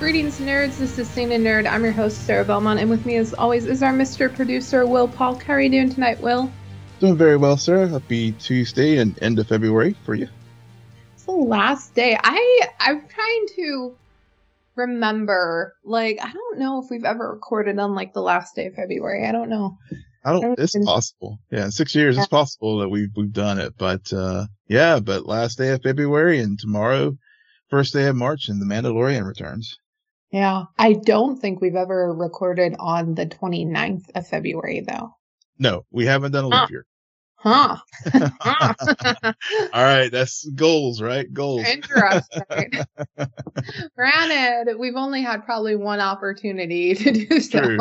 Greetings, nerds. This is Cine Nerd. I'm your host, Sarah Belmont, and with me, as always, is our Mr. Producer, Will Paul. How are you doing tonight, Will? Doing very well, Sarah. Happy Tuesday and end of February for you. It's the last day. I I'm trying to remember. Like, I don't know if we've ever recorded on like the last day of February. I don't know. I don't. It's possible. Yeah, in six years, yeah. it's possible that we've we've done it. But uh yeah, but last day of February and tomorrow, first day of March, and the Mandalorian returns. Yeah. I don't think we've ever recorded on the 29th of February, though. No, we haven't done a leap year. Huh. All right. That's goals, right? Goals. Interesting. Granted, we've only had probably one opportunity to do so. True.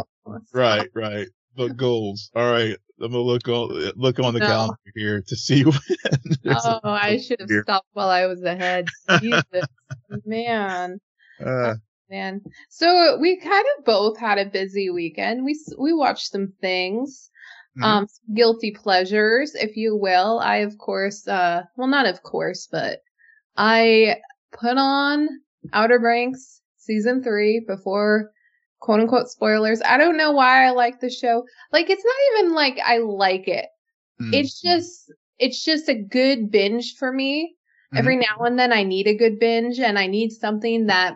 Right, right. But goals. All right. I'm gonna look on look on the no. calendar here to see when. oh, I should have stopped while I was ahead. Jesus, man. Uh, man. So we kind of both had a busy weekend. We we watched some things, mm-hmm. um, guilty pleasures, if you will. I of course, uh, well, not of course, but I put on Outer Banks season three before quote unquote spoilers. I don't know why I like the show. Like it's not even like I like it. Mm-hmm. It's just it's just a good binge for me. Mm-hmm. Every now and then I need a good binge and I need something that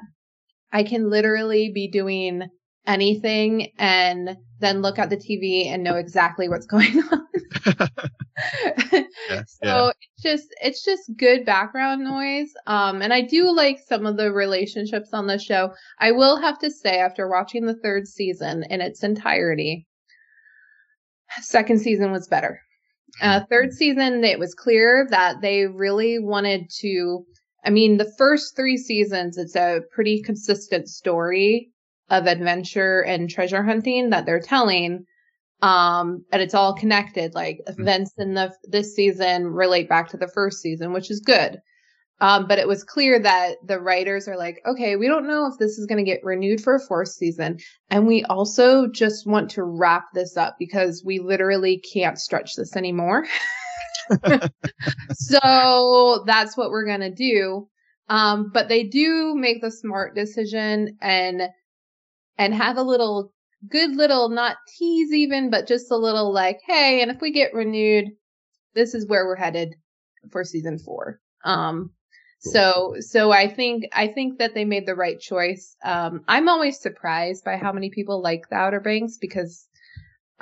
I can literally be doing anything and then look at the TV and know exactly what's going on. yeah, so yeah. it's just it's just good background noise. Um and I do like some of the relationships on the show. I will have to say after watching the third season in its entirety, second season was better. Uh, mm-hmm. third season, it was clear that they really wanted to I mean, the first three seasons, it's a pretty consistent story of adventure and treasure hunting that they're telling. Um, and it's all connected. Like mm-hmm. events in the this season relate back to the first season, which is good. Um, but it was clear that the writers are like, okay, we don't know if this is going to get renewed for a fourth season. And we also just want to wrap this up because we literally can't stretch this anymore. so that's what we're going to do. Um, but they do make the smart decision and, and have a little good little, not tease even, but just a little like, Hey, and if we get renewed, this is where we're headed for season four. Um, so, so I think, I think that they made the right choice. Um, I'm always surprised by how many people like the Outer Banks because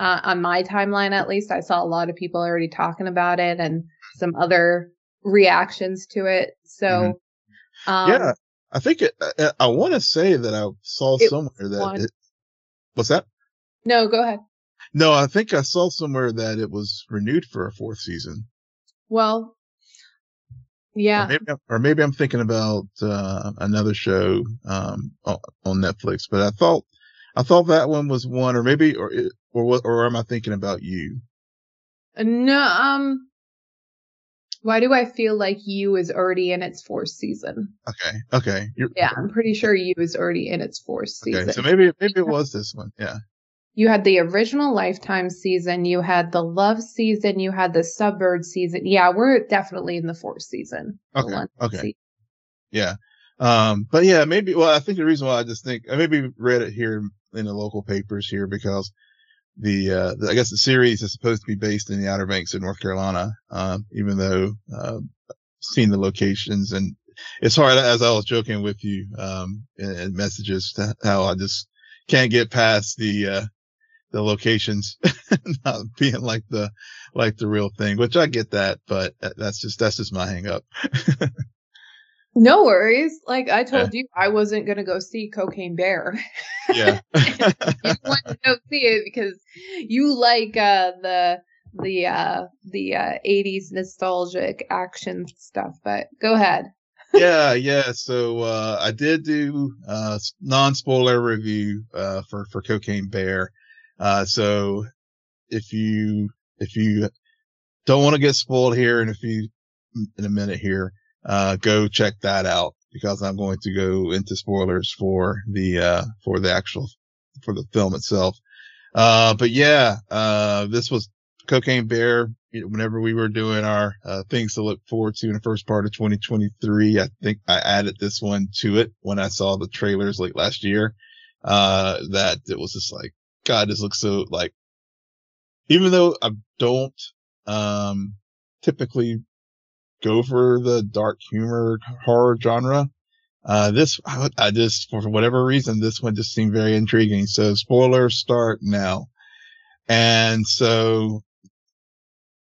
uh, on my timeline at least, I saw a lot of people already talking about it and some other reactions to it. So, mm-hmm. um, yeah, I think it, I, I want to say that I saw somewhere that it, what's that? No, go ahead. No, I think I saw somewhere that it was renewed for a fourth season. Well, yeah. Or maybe, or maybe I'm thinking about uh, another show um, on, on Netflix, but I thought I thought that one was one, or maybe, or or what, or am I thinking about you? No, um, why do I feel like you is already in its fourth season? Okay, okay. You're, yeah, I'm pretty sure you is already in its fourth season. Okay, so maybe maybe it was this one. Yeah. You had the original Lifetime season. You had the Love season. You had the Suburb season. Yeah, we're definitely in the fourth season. Okay. Okay. Season. Yeah. Um, but yeah, maybe, well, I think the reason why I just think, I maybe read it here in the local papers here because the, uh, the, I guess the series is supposed to be based in the Outer Banks of North Carolina, um, even though, uh, seen the locations and it's hard as I was joking with you, um, in, in messages how I just can't get past the, uh, the locations not being like the, like the real thing, which I get that, but that's just, that's just my hang up. No worries. Like I told yeah. you, I wasn't going to go see Cocaine Bear. Yeah. you want to go see it because you like uh, the the uh, the uh, 80s nostalgic action stuff. But go ahead. yeah, yeah. So uh, I did do uh, non spoiler review uh, for for Cocaine Bear. Uh, so if you if you don't want to get spoiled here, and if you in a minute here uh, go check that out because I'm going to go into spoilers for the, uh, for the actual, for the film itself. Uh, but yeah, uh, this was Cocaine Bear whenever we were doing our uh, things to look forward to in the first part of 2023, I think I added this one to it when I saw the trailers late last year. Uh, that it was just like, God, this looks so like, even though I don't, um, typically go for the dark humor horror genre, uh, this, I, I just, for whatever reason, this one just seemed very intriguing. So spoilers start now. And so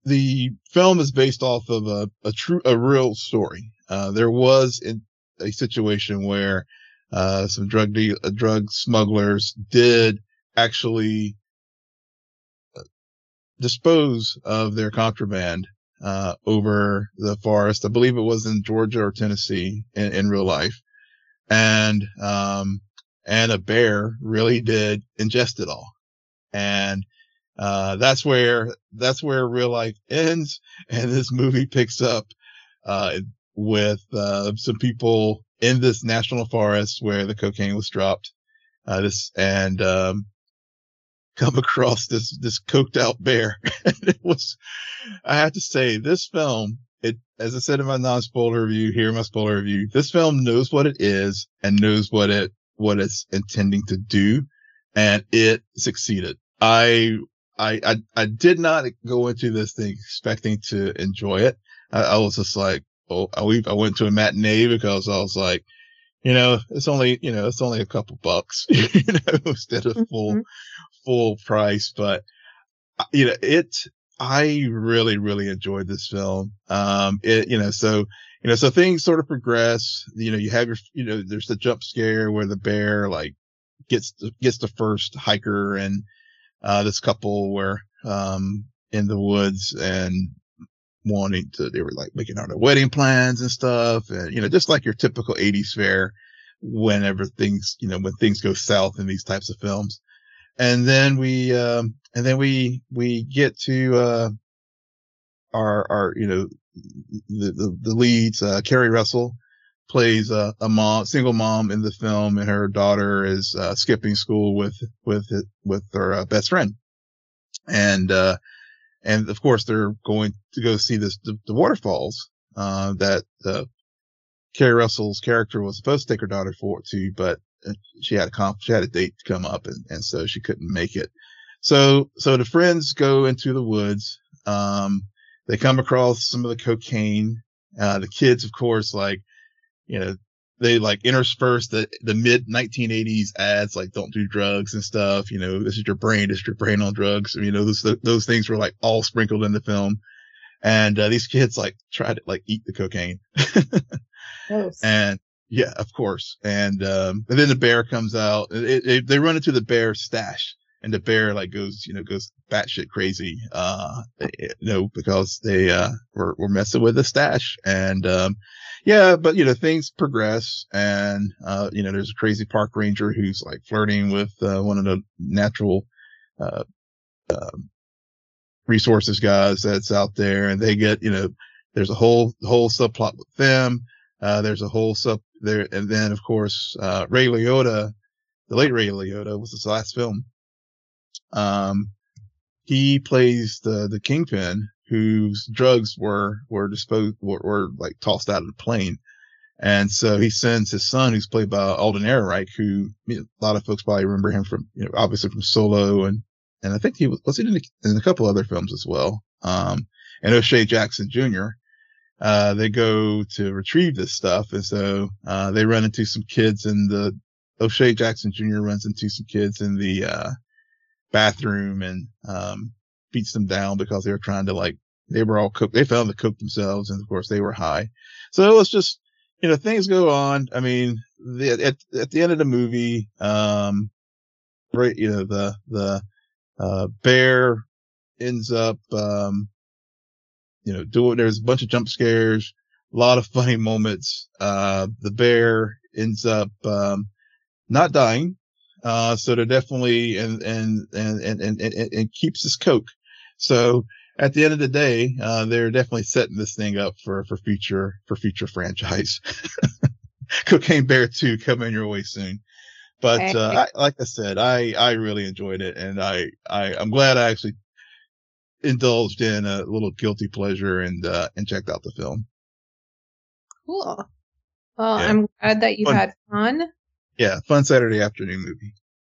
the film is based off of a, a true, a real story. Uh, there was in, a situation where, uh, some drug deal, uh, drug smugglers did actually uh, dispose of their contraband, uh, over the forest. I believe it was in Georgia or Tennessee in, in real life. And, um, and a bear really did ingest it all. And uh, that's where, that's where real life ends. And this movie picks up, uh, with, uh, some people in this national forest where the cocaine was dropped. Uh, this, and, um, come across this, this coked out bear. it was, I have to say this film, it, as I said in my non-spoiler review, here my spoiler review, this film knows what it is and knows what it, what it's intending to do. And it succeeded. I I, I, I did not go into this thing expecting to enjoy it. I, I was just like, oh, I, I went to a matinee because I was like, you know, it's only, you know, it's only a couple bucks, you know, instead of full, mm-hmm. Full price. But, uh, you know, it, I really, really enjoyed this film. Um, it, you know, so, you know, so things sort of progress, you know, you have your, you know, there's the jump scare where the bear like gets, gets the first hiker and, uh, this couple were, um, in the woods and wanting to, they were like making all their wedding plans and stuff. And, you know, just like your typical 80s fair whenever things, you know, when things go south in these types of films. And then we, um, and then we, we get to, uh, our, our, you know, the, the, the leads, uh, Keri Russell plays a, a mom, single mom in the film, and her daughter is uh, skipping school with with with her uh, best friend, and uh, and of course they're going to go see this the, the waterfalls uh, that uh, Keri Russell's character was supposed to take her daughter for to, but she had a comp, she had a date to come up, and, and so she couldn't make it. So so the friends go into the woods. Um, they come across some of the cocaine. Uh, the kids, of course, like you know, they like intersperse the, the mid 1980s ads, like don't do drugs and stuff. You know, this is your brain, this is your brain on drugs. You know, those, those things were like all sprinkled in the film. And, uh, these kids like try to like eat the cocaine. and yeah, of course. And, um, and then the bear comes out. It, it, they run into the bear stash and the bear like goes, you know, goes batshit crazy, uh, you know, because they, uh, were, were messing with the stash. And, um, yeah, but you know, things progress and, uh, you know, there's a crazy park ranger who's like flirting with, uh, one of the natural, uh, um, resources guys that's out there and they get, you know, there's a whole, whole subplot with them. Uh, there's a whole sub there. And then of course, uh, Ray Liotta, the late Ray Liotta was his last film. Um, he plays the, the kingpin whose drugs were, were disposed, were, were like tossed out of the plane. And so he sends his son, who's played by Alden Ehrenreich, who you know, a lot of folks probably remember him from, you know, obviously from Solo and, and I think he was, was he in a, in a couple other films as well. Um, and O'Shea Jackson Jr. Uh, they go to retrieve this stuff. And so, uh, they run into some kids in the, O'Shea Jackson Jr. runs into some kids in the, uh, bathroom and, um, beats them down because they were trying to like, they were all cooked. They found the cook themselves. And of course they were high. So it was just, you know, things go on. I mean, the, at, at the end of the movie, um, right, you know, the, the, uh, bear ends up, um, you know, doing, there's a bunch of jump scares, a lot of funny moments. Uh, the bear ends up, um, not dying. Uh, so they're definitely, and, and, and, and, and, and, and keeps his coke. So at the end of the day, uh, they're definitely setting this thing up for, for future, for future franchise. Cocaine Bear 2 coming your way soon. But, uh, I, like I said, I, I really enjoyed it and I, I, I'm glad I actually, indulged in a little guilty pleasure and uh, and checked out the film. Cool. Well, Yeah. I'm glad that you Fun. had fun. Yeah, fun Saturday afternoon movie.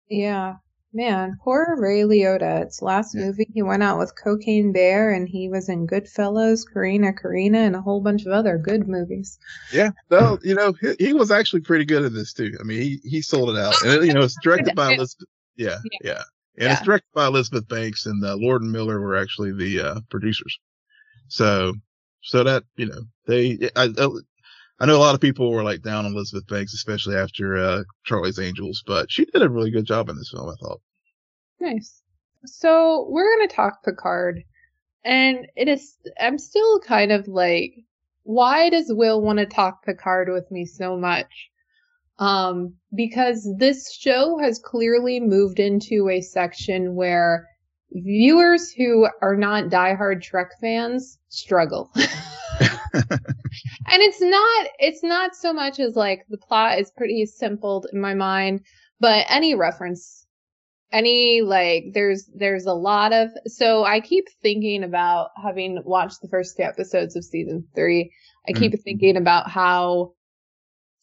Yeah. Man, poor Ray Liotta. It's last Yeah. movie. He went out with Cocaine Bear and he was in Goodfellas, Corrina Corrina, and a whole bunch of other good movies. Yeah, well, you know, he, he was actually pretty good in this too. I mean, he he sold it out, and you know, it's directed by Elizabeth. Yeah, yeah, and it's directed by Elizabeth Banks, and uh, Lord and Miller were actually the uh, producers. So, so that you know, they, I, I, I know a lot of people were like down on Elizabeth Banks, especially after uh, Charlie's Angels, but she did a really good job in this film. I thought. Nice. So we're gonna talk Picard, and it is. I'm still kind of like, why does Will want to talk Picard with me so much? Um, because this show has clearly moved into a section where viewers who are not diehard Trek fans struggle. and it's not it's not so much as like the plot is pretty simple in my mind, but any reference any like there's there's a lot of so I keep thinking about having watched the first two episodes of season 3. I keep thinking about how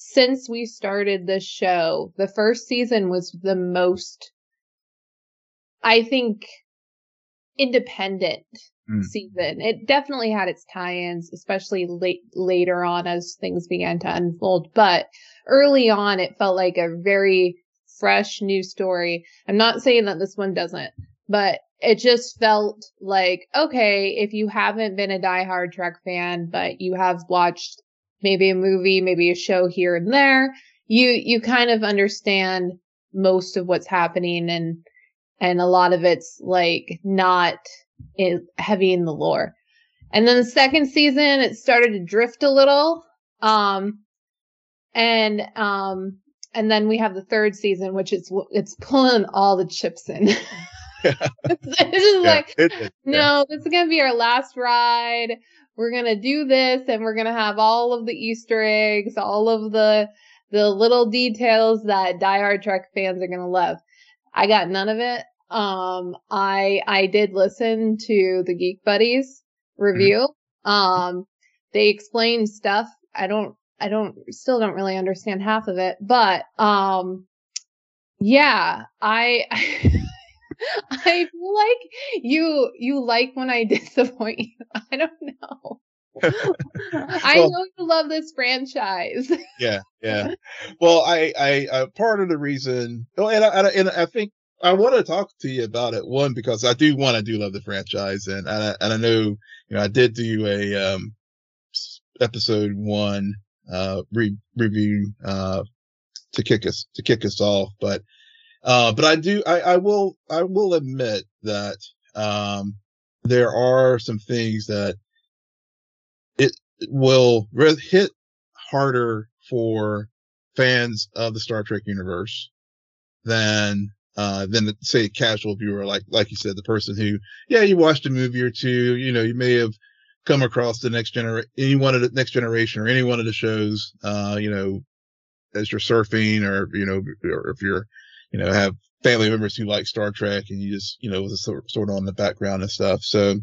since we started this show, the first season was the most I think independent Mm. season. It definitely had its tie-ins, especially late later on as things began to unfold. But early on, it felt like a very fresh new story. I'm not saying that this one doesn't, but it just felt like okay, if you haven't been a diehard Trek fan, but you have watched maybe a movie, maybe a show here and there, you you kind of understand most of what's happening and and a lot of it's like not in, heavy in the lore. And then the second season, it started to drift a little. Um, and, um, and then we have the third season, which is, it's pulling all the chips in. it's, just Yeah, like, it- it- yeah. no, this is going to be our last ride. We're going to do this and we're going to have all of the Easter eggs, all of the, the little details that diehard Trek fans are going to love. I got none of it. Um, I, I did listen to the Geek Buddies review. Um, they explained stuff. I don't, I don't, still don't really understand half of it, but, um, yeah, I, I feel like you, you like when I disappoint you. I don't know. I know you love this franchise. yeah, yeah. Well, I, I, uh, part of the reason, oh, and I, I- and I think I want to talk to you about it. One, because I do want, I do love the franchise, and and I, and I know, you know, I did do a um episode one uh re- review uh to kick us to kick us off, but uh, but I do, I, I will, I will admit that um there are some things that it will hit harder for fans of the Star Trek universe than uh than say casual viewer like like you said the person who yeah you watched a movie or two you know you may have come across the next generation any one of the next generation or any one of the shows uh you know as you're surfing or you know or if you're you know have family members who like Star Trek and you just you know was sort sort of on the background and stuff so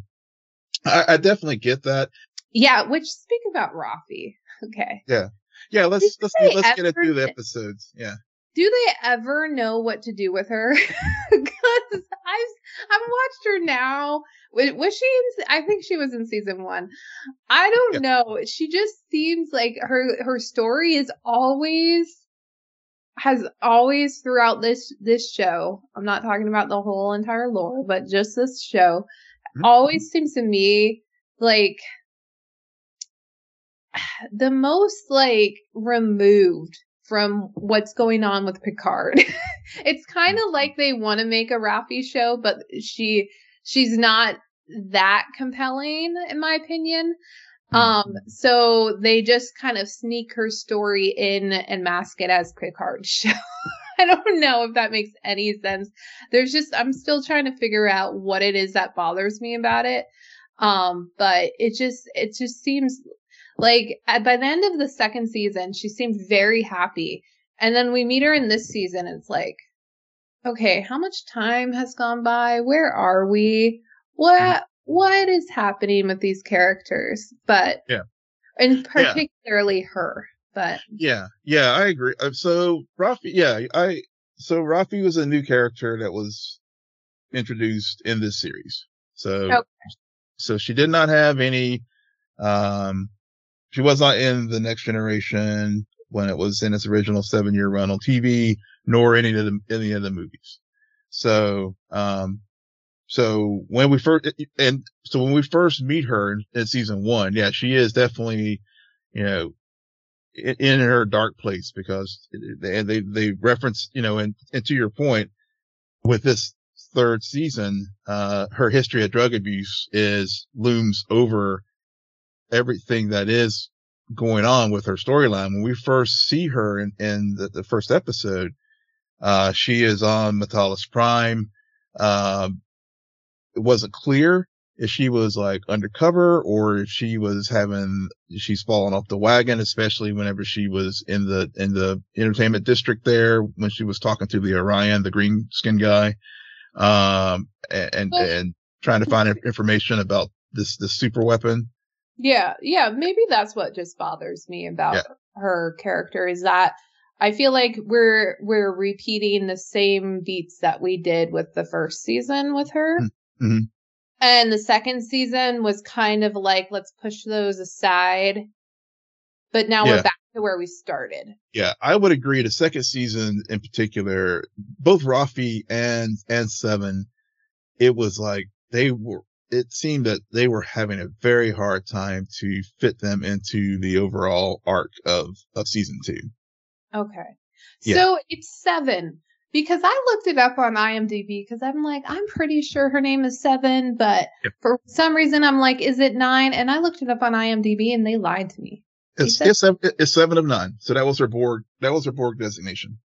I, I definitely get that yeah, which speak about Raffi. Okay. yeah Yeah. let's let's they let's get ever into the episodes yeah Do they ever know what to do with her? Because I've I've watched her now. Was, was she in? I think she was in season one. I don't Yeah. know. She just seems like her her story is always has always throughout this this show. I'm not talking about the whole entire lore, but just this show Mhm. always seems to me like the most like removed from what's going on with Picard. it's kind of like they want to make a Raffi show, but she she's not that compelling in my opinion. Um, so they just kind of sneak her story in and mask it as Picard's show. I don't know if that makes any sense. There's just I'm still trying to figure out what it is that bothers me about it. Um, but it just it just seems like at, by the end of the second season, she seemed very happy. And then we meet her in this season. And it's like, okay, how much time has gone by? Where are we? What, what is happening with these characters? But Yeah. and particularly her. But Yeah, yeah, I agree. Uh, So Raffi, yeah, I so Raffi was a new character that was introduced in this series. So Okay. so she did not have any um she was not in the next generation when it was in its original seven year run on TV, nor any of the any of the movies. So um so when we first and so when we first meet her in, in season one, yeah, she is definitely you know in, in her dark place because they they they reference you know and and to your point with this third season, uh, her history of drug abuse is looms over everything that is going on with her storyline. When we first see her in, in the, the first episode, uh, she is on M'Talas Prime. Um, it wasn't clear if she was like undercover or if she was having, she's fallen off the wagon, especially whenever she was in the, in the entertainment district there when she was talking to the Orion, the green skin guy. Um, and, and, Well- and trying to find information about this, this super weapon. yeah, yeah, maybe that's what just bothers me about Yeah. her character is that I feel like we're we're repeating the same beats that we did with the first season with her. Mhm. And the second season was kind of like let's push those aside. But now Yeah. we're back to where we started. Yeah, I would agree. The second season in particular, both Raffi and, and Seven, it was like they were, it seemed that they were having a very hard time to fit them into the overall arc of, of season two. Okay. Yeah. So it's seven because I looked it up on IMDb because I'm like, I'm pretty sure her name is seven, but Yep. for some reason I'm like, is it nine? And I looked it up on IMDb and they lied to me. It's, said- it's, seven, it's seven of nine. So that was her Borg, that was her Borg designation.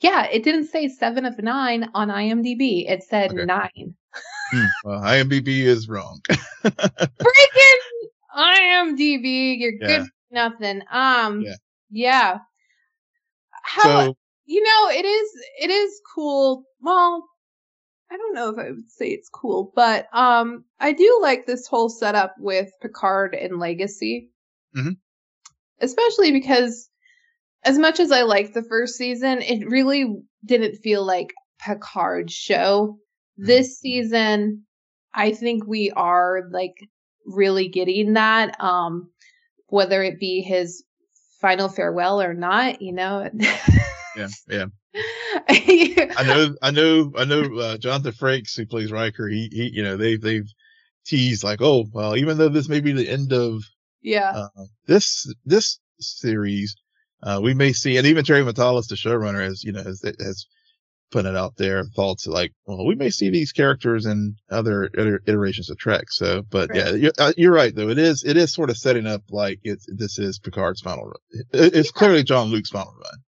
Yeah, it didn't say seven of nine on IMDb. It said Okay. nine. Hmm. Well, IMDb is wrong. Freaking IMDb, you're Yeah. good for nothing. Um, Yeah. yeah. How so, you know it is it is cool. Well i don't know if i would say it's cool but um i do like this whole setup with picard and legacy. Mhm. especially because as much as i liked the first season it really didn't feel like picard's show. This season i think we are like really getting that um whether it be his final farewell or not you know yeah, yeah. I know, I know, I know, uh, Jonathan Frakes, who plays Riker, he, he, you know, they, they've teased like, oh, well, even though this may be the end of, yeah. uh, this, this series, uh, we may see, and even Terry Matalas, the showrunner, has, you know, has, has put it out there, thoughts like, well, we may see these characters in other iter- iterations of Trek. So, but Right. yeah, you're, uh, you're right, though. It is, it is sort of setting up like it's, this is Picard's final run. It, it's clearly Jean-Luc's final run.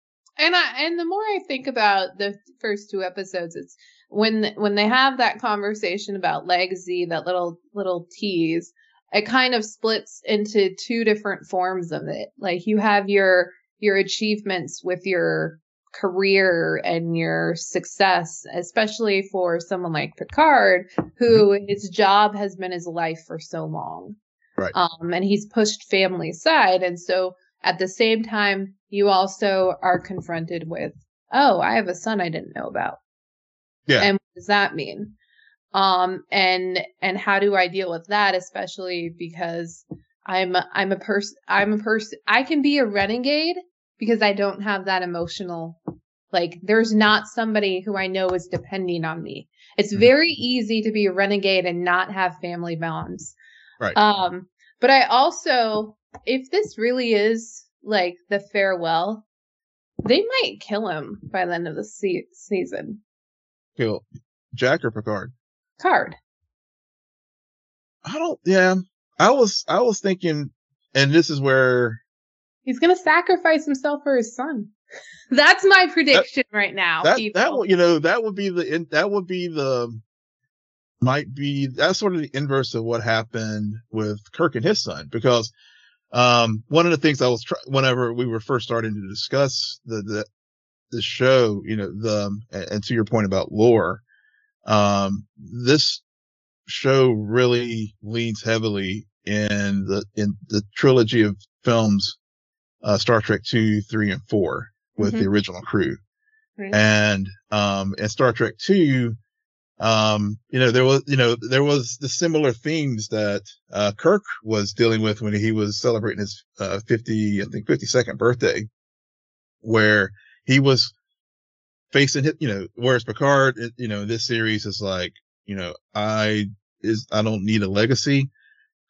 And I and the more I think about the first two episodes, it's when when they have that conversation about legacy, that little little tease, it kind of splits into two different forms of it. Like you have your your achievements with your career and your success, especially for someone like Picard, who his job has been his life for so long. Right. Um, and he's pushed family aside. And so at the same time, you also are confronted with, oh, I have a son I didn't know about. Yeah. And what does that mean? Um, and, and how do I deal with that? Especially because I'm, a, I'm a person, I'm a person, I can be a renegade because I don't have that emotional, like there's not somebody who I know is depending on me. It's Mhm. very easy to be a renegade and not have family bonds. Right. Um, but I also, if this really is like the farewell, they might kill him by the end of the se- season. Kill Jack or Picard? Card. I don't. Yeah, I was. I was thinking, and this is where. He's gonna sacrifice himself for his son. That's my prediction right now. That people. that you know that would be the that would be the might be that's sort of the inverse of what happened with Kirk and his son because um one of the things I was try- whenever we were first starting to discuss the the the show you know the and, and to your point about lore um this show really leans heavily in the in the trilogy of films, uh, Star Trek two, three, and four with Mhm. the original crew. Right. And um, in Star Trek two, um, you know there was you know there was the similar themes that uh, Kirk was dealing with when he was celebrating his uh, fifty I think fifty second birthday, where he was facing hit, you know, whereas Picard, you know, this series is like, you know, I is, I don't need a legacy.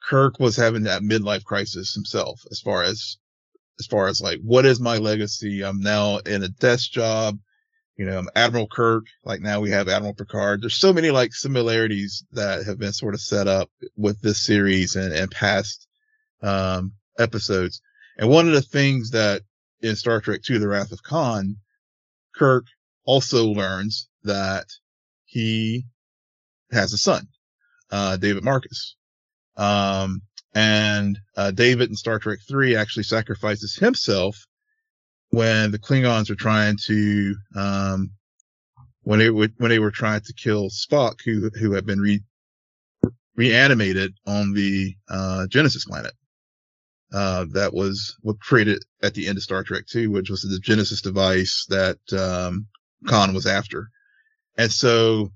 Kirk was having that midlife crisis himself as far as, as far as like, what is my legacy? I'm now in a desk job. You know, Admiral Kirk. Like now we have Admiral Picard. There's so many like similarities that have been sort of set up with this series and, and past, um, episodes. And one of the things that in Star Trek II, The Wrath of Khan, Kirk also learns that he has a son, uh, David Marcus. Um, and, uh, David in Star Trek 3 actually sacrifices himself when the Klingons are trying to, um, when they were, when they were trying to kill Spock, who, who had been re, reanimated on the, uh, Genesis planet. Uh, that was what created at the end of Star Trek 2, which was the Genesis device that, um, Khan was after. And so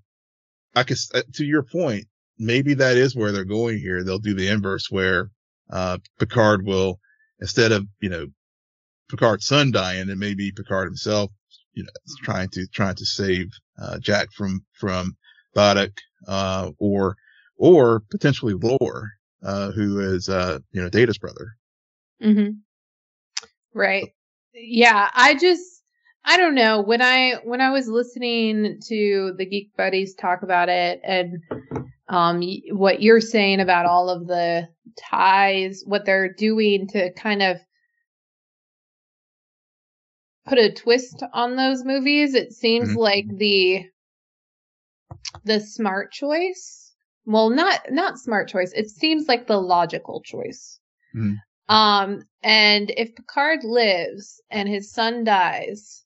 I could, uh, to your point, maybe that is where they're going here. They'll do the inverse where, uh, Picard will, instead of, you know, Picard's son dying, it may be Picard himself, you know, trying to, trying to save, uh, Jack from, from Vadic, uh, or, or potentially Lore, uh, who is, uh, you know, Data's brother. Mm-hmm. Right. Yeah. I just, I don't know. When I, when I was listening to the Geek Buddies talk about it and, um, what you're saying about all of the ties, what they're doing to kind of put a twist on those movies, it seems Mhm. like the, the smart choice. Well, not, not smart choice. It seems like the logical choice. Mhm. Um, and if Picard lives and his son dies,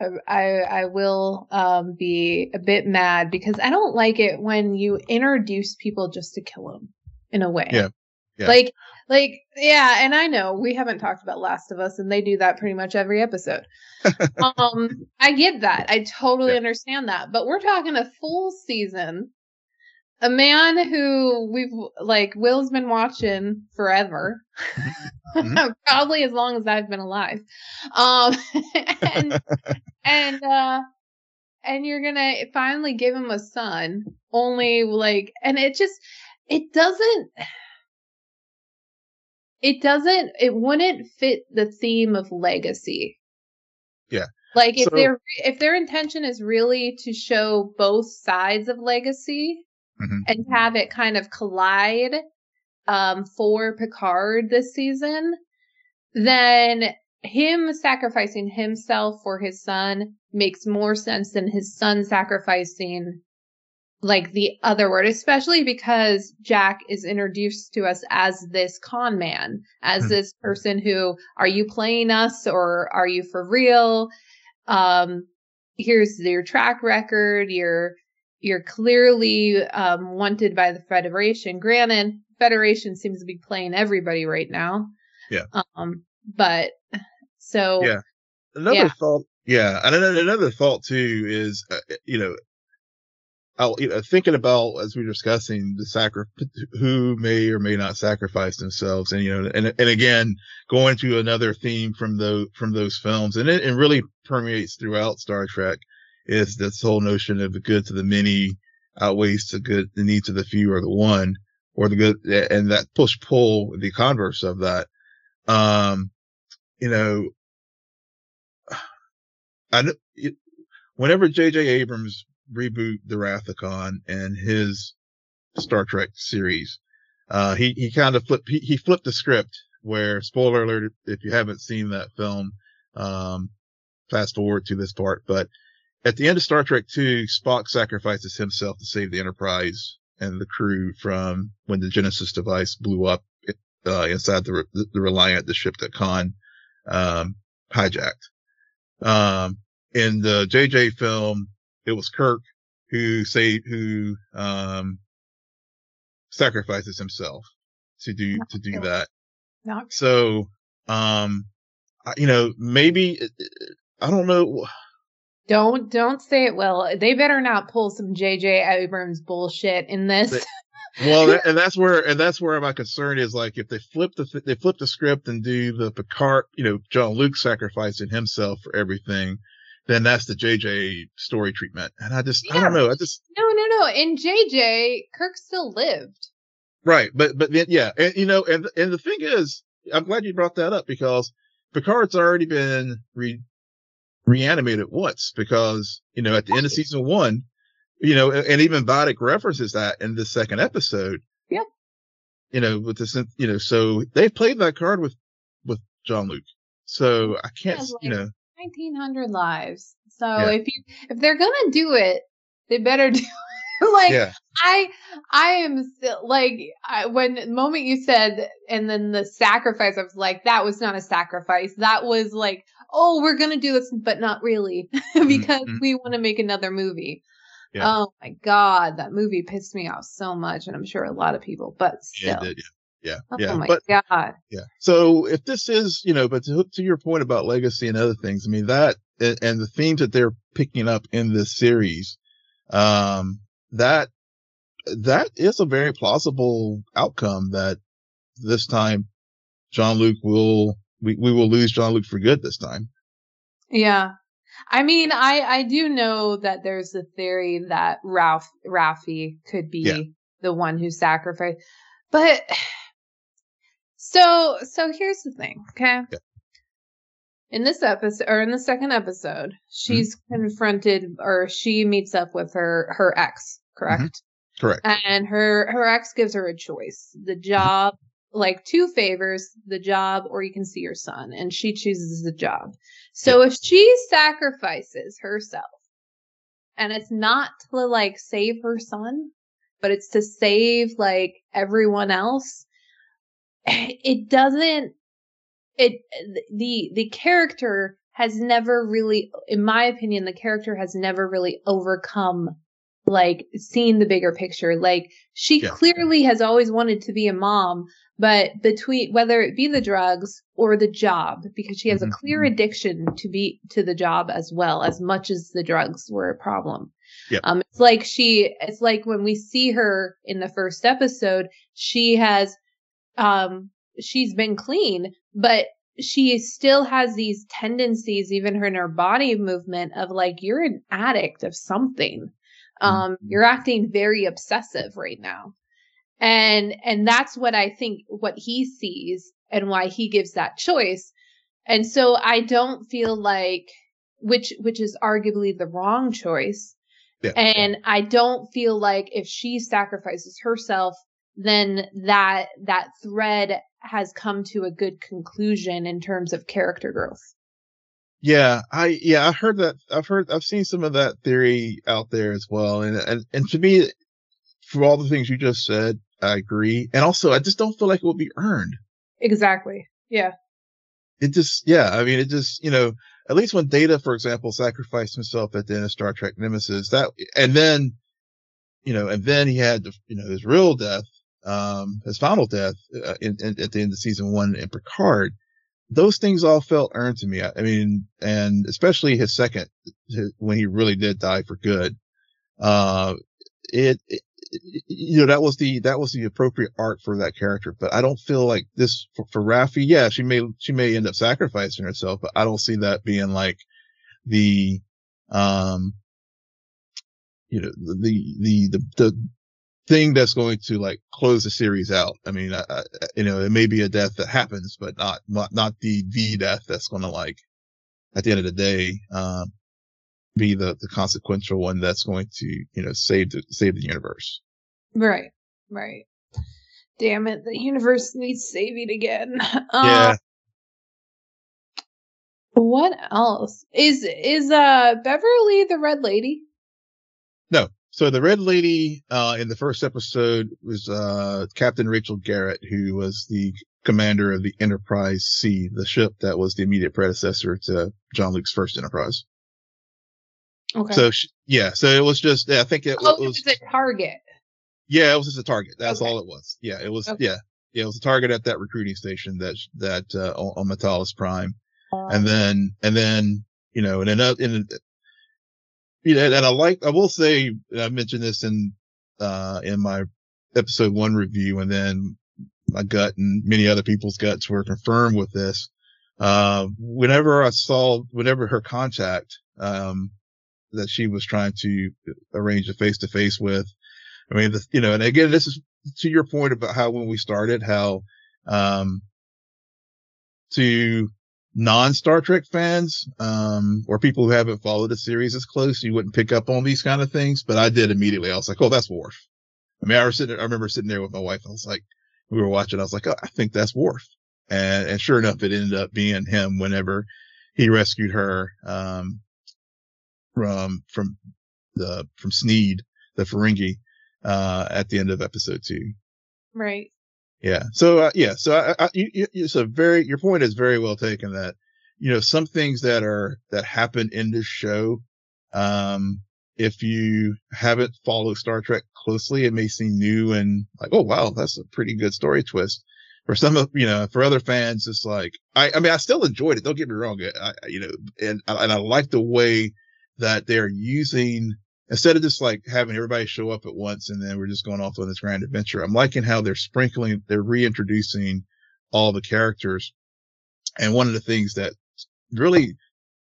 I, I, I will, um, be a bit mad because I don't like it when you introduce people just to kill them in a way. Yeah. Yeah. Like, like, yeah, and I know we haven't talked about Last of Us and they do that pretty much every episode. um, I get that. I totally Yeah. understand that. But we're talking a full season. A man who we've like Will's been watching forever. Mhm. Probably as long as I've been alive. Um and and uh and you're gonna finally give him a son. Only like and it just it doesn't it doesn't it wouldn't fit the theme of legacy. Yeah. Like if So- their if their intention is really to show both sides of legacy Mhm. and have it kind of collide um for Picard this season, then him sacrificing himself for his son makes more sense than his son sacrificing like the other word, especially because Jack is introduced to us as this con man, as Hmm. this person who are you playing us or are you for real? Um, here's your track record. You're, you're clearly, um, wanted by the Federation. Granted, Federation seems to be playing everybody right now. Yeah. Um, but so, Yeah. Another Yeah. thought, yeah, and another, another thought too is, uh, you know, I'll, you know, thinking about as we we're discussing the sacri- who may or may not sacrifice themselves, and you know, and and again, going to another theme from those from those films, and it, it really permeates throughout Star Trek, is this whole notion of the good to the many outweighs the good, the needs of the few or the one, or the good, and that push pull, the converse of that. Um, you know, I whenever J.J. Abrams reboot the Khan and his Star Trek series, uh, he, he kind of flipped, he, he flipped the script where, spoiler alert, if you haven't seen that film, um, fast forward to this part, but at the end of Star Trek 2, Spock sacrifices himself to save the Enterprise and the crew from when the Genesis device blew up, uh, inside the, the Reliant, the ship that Khan, um, hijacked. Um, in the JJ film, it was Kirk who say, who, um, sacrifices himself to do to do that. Not So, um, I- you know, maybe I don't know. Don't don't say it well. They better not pull some J.J. Abrams bullshit in this. They- Well, that, and that's where and that's where my concern is. Like, if they flip the they flip the script and do the Picard, you know, Jean-Luc sacrificing himself for everything, then that's the JJ story treatment. And I just I don't know. I just no, no, no. In J.J., Kirk still lived. Right, but but then yeah, and you know, and and the thing is, I'm glad you brought that up because Picard's already been re reanimated once because you know at the end of season one, you know, and, and even Vadic references that in the second episode. Yep. You know, with the you know, so they've played that card with with Jean-Luc. So I can't, Yeah, you know, 1900 lives. So Yeah. if you if they're gonna do it, they better do it. like yeah, I I am still like I, when the moment you said and then the sacrifice, I was like, that was not a sacrifice. That was like, oh, we're gonna do this, but not really because Mhm. we want to make another movie. Yeah. Oh my god, that movie pissed me off so much, and I'm sure a lot of people, but yeah, still, did, yeah, oh yeah, But god, Yeah. So if this is, you know, but to, to your point about legacy and other things, I mean, that and, and the themes that they're picking up in this series, um, that, that is a very plausible outcome that this time Jean-Luc will, we, we will lose Jean-Luc for good this time. yeah. I mean, I I do know that there's a theory that Ralph Ralphie could be Yeah. the one who sacrificed, but so so here's the thing, okay? Yeah. In this episode, or in the second episode, Mm-hmm. she's confronted, or she meets up with her her ex, correct? Correct. and her her ex gives her a choice the job like two favors the job or you can see your son and she chooses the job so if she sacrifices herself and it's not to like save her son but it's to save like everyone else it doesn't it the the character has never really in my opinion the character has never really overcome like seeing the bigger picture like she Yeah. clearly has always wanted to be a mom but between whether it be the drugs or the job because she has Mhm, a clear addiction to be to the job as well as much as the drugs were a problem Yep. um it's like she it's like when we see her in the first episode she has um she's been clean but she still has these tendencies even her in her body movement of like you're an addict of something um Mhm. you're acting very obsessive right now and and that's what i think what he sees and why he gives that choice and so i don't feel like which which is arguably the wrong choice Yeah. and i don't feel like if she sacrifices herself then that that thread has come to a good conclusion in terms of character growth Yeah, I yeah, I heard that. I've heard I've seen some of that theory out there as well, and and and to me, for all the things you just said, I agree. And also, I just don't feel like it will be earned. exactly yeah It just yeah, I mean, it just you know, at least when Data, for example, sacrificed himself at the end of Star Trek Nemesis, that and then you know, and then he had you know his real death, um, his final death uh, in, in at the end of season one in Picard. Those things all felt earned to me. I, I mean, and especially his second, his, when he really did die for good. Uh, it, it, you know, that was the, that was the appropriate arc for that character, but I don't feel like this for, for Raffi. Yeah, she may, she may end up sacrificing herself, but I don't see that being like the, um, you know, the, the, the, the thing that's going to like close the series out. I mean, I, I, you know, it may be a death that happens, but not, not, not the, the death that's going to like, at the end of the day, um, be the, the consequential one that's going to, you know, save the, save the universe. right right damn it the universe needs saving again Yeah. Um, what else is is uh beverly the red lady No. So the red lady, uh, in the first episode was, uh, Captain Rachel Garrett, who was the commander of the Enterprise C, the ship that was the immediate predecessor to Jean-Luc's first Enterprise. okay So she, yeah, so it was just, yeah, I think it, oh it was, a target Yeah, it was just a target. That's Okay. all it was. Yeah, it was. Okay. Yeah, yeah, it was a target at that recruiting station that that uh, on, on M'Talas Prime, Uh, and then and then you know, and then and you know, and I like I will say I mentioned this in uh in my episode one review, and then my gut and many other people's guts were confirmed with this. Uh, whenever I saw, whenever her contact, um, that she was trying to arrange a face to face with, I mean, the, you know, and again, this is to your point about how when we started, how, um, to non Star Trek fans, um, or people who haven't followed the series as close, you wouldn't pick up on these kind of things, but I did immediately. I was like, Oh, that's Worf. I mean, I was sitting, I remember sitting there with my wife. I was like, we were watching. I was like, oh, I think that's Worf. And, and sure enough, it ended up being him whenever he rescued her, um, from, from the, from Sneed, the Ferengi, uh, at the end of episode two. right. Yeah. So, uh, yeah. So I, I, you, very, your point is very well taken that, you know, some things that are, that happen in this show, um, if you haven't followed Star Trek closely, it may seem new and like, oh wow, that's a pretty good story twist. For some of, you know, for other fans, it's like, I, I mean, I still enjoyed it. Don't get me wrong. I, I you know, and, and I like the way that they're using, instead of just like having everybody show up at once and then we're just going off on this grand adventure. I'm liking how they're sprinkling, they're reintroducing all the characters. And one of the things that really,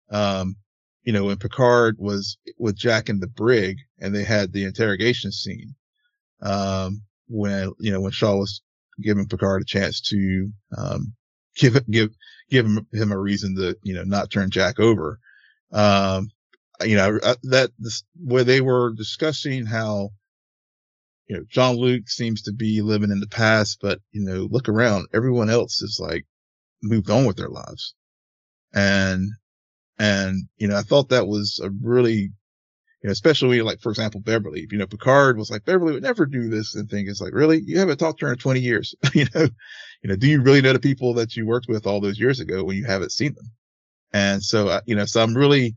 um, you know, when Picard was with Jack and the brig and they had the interrogation scene, um, when, you know, when Shaw was giving Picard a chance to, um, give, give, give him, him a reason to, you know, not turn Jack over. Um, you know, that, this, where they were discussing how, you know, Jean-Luc seems to be living in the past, but, you know, look around, everyone else is like moved on with their lives. And, and, you know, I thought that was a really, you know, especially like, for example, Beverly, you know, Picard was like, Beverly would never do this and think it's like, really? You haven't talked to her in 20 years. you know, you know, do you really know the people that you worked with all those years ago when you haven't seen them? And so, uh, you know, so I'm really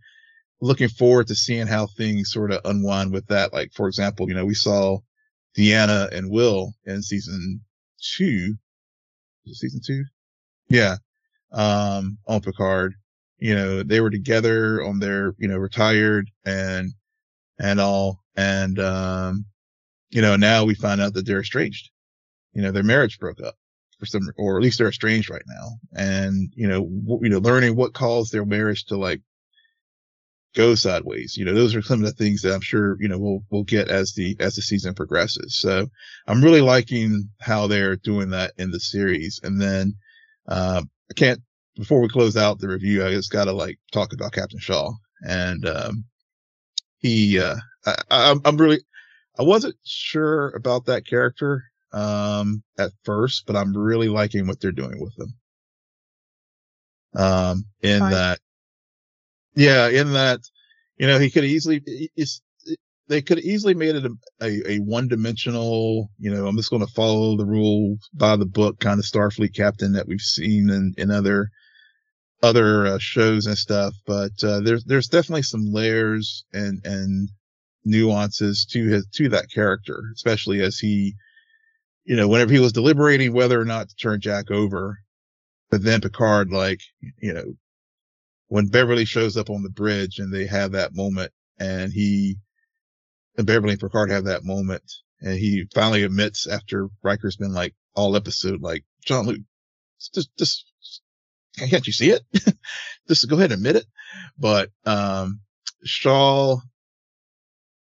looking forward to seeing how things sort of unwind with that. Like, for example, you know, we saw Deanna and Will in season two, season two? Yeah. Um, on Picard you know, they were together on their, you know, retired and, and all. And, um, you know, now we find out that they're estranged. You know, their marriage broke up for some, or at least they're estranged right now. And, you know, w- you know, learning what caused their marriage to like go sideways. You know, those are some of the things that I'm sure, you know, we'll, we'll get as the, as the season progresses. So I'm really liking how they're doing that in the series. And then, um, I can't before we close out the review, I just gotta like talk about Captain Shaw. And, um, he, uh, I, I'm, I'm really, I wasn't sure about that character, um, at first, but I'm really liking what they're doing with him. Um, in Fine. that, yeah, in that, you know, he could easily, they could easily made it a, a, a one dimensional, you know, I'm just going to follow the rules by the book kind of Starfleet captain that we've seen in, in other, other uh, shows and stuff. But, uh, there's, there's definitely some layers and, and nuances to his, to that character, especially as he, you know, whenever he was deliberating whether or not to turn Jack over, but then Picard, like, you know, when Beverly shows up on the bridge and they have that moment and he, and Beverly and Picard have that moment and he finally admits after Riker's been like all episode, like, Jean-Luc, just, just, can't you see it? just go ahead and admit it. But, um, Shaw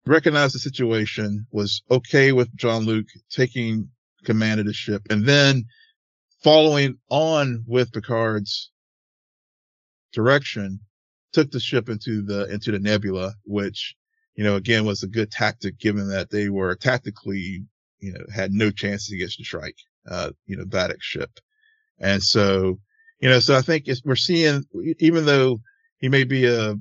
recognized the situation, was okay with Jean-Luc taking command of the ship and then following on with Picard's direction, took the ship into the, into the nebula, which, you know, again was a good tactic given that they were tactically, you know, had no chance against the strike, uh, you know, Vadic's ship. And so, you know, so I think we're seeing, even though he may be a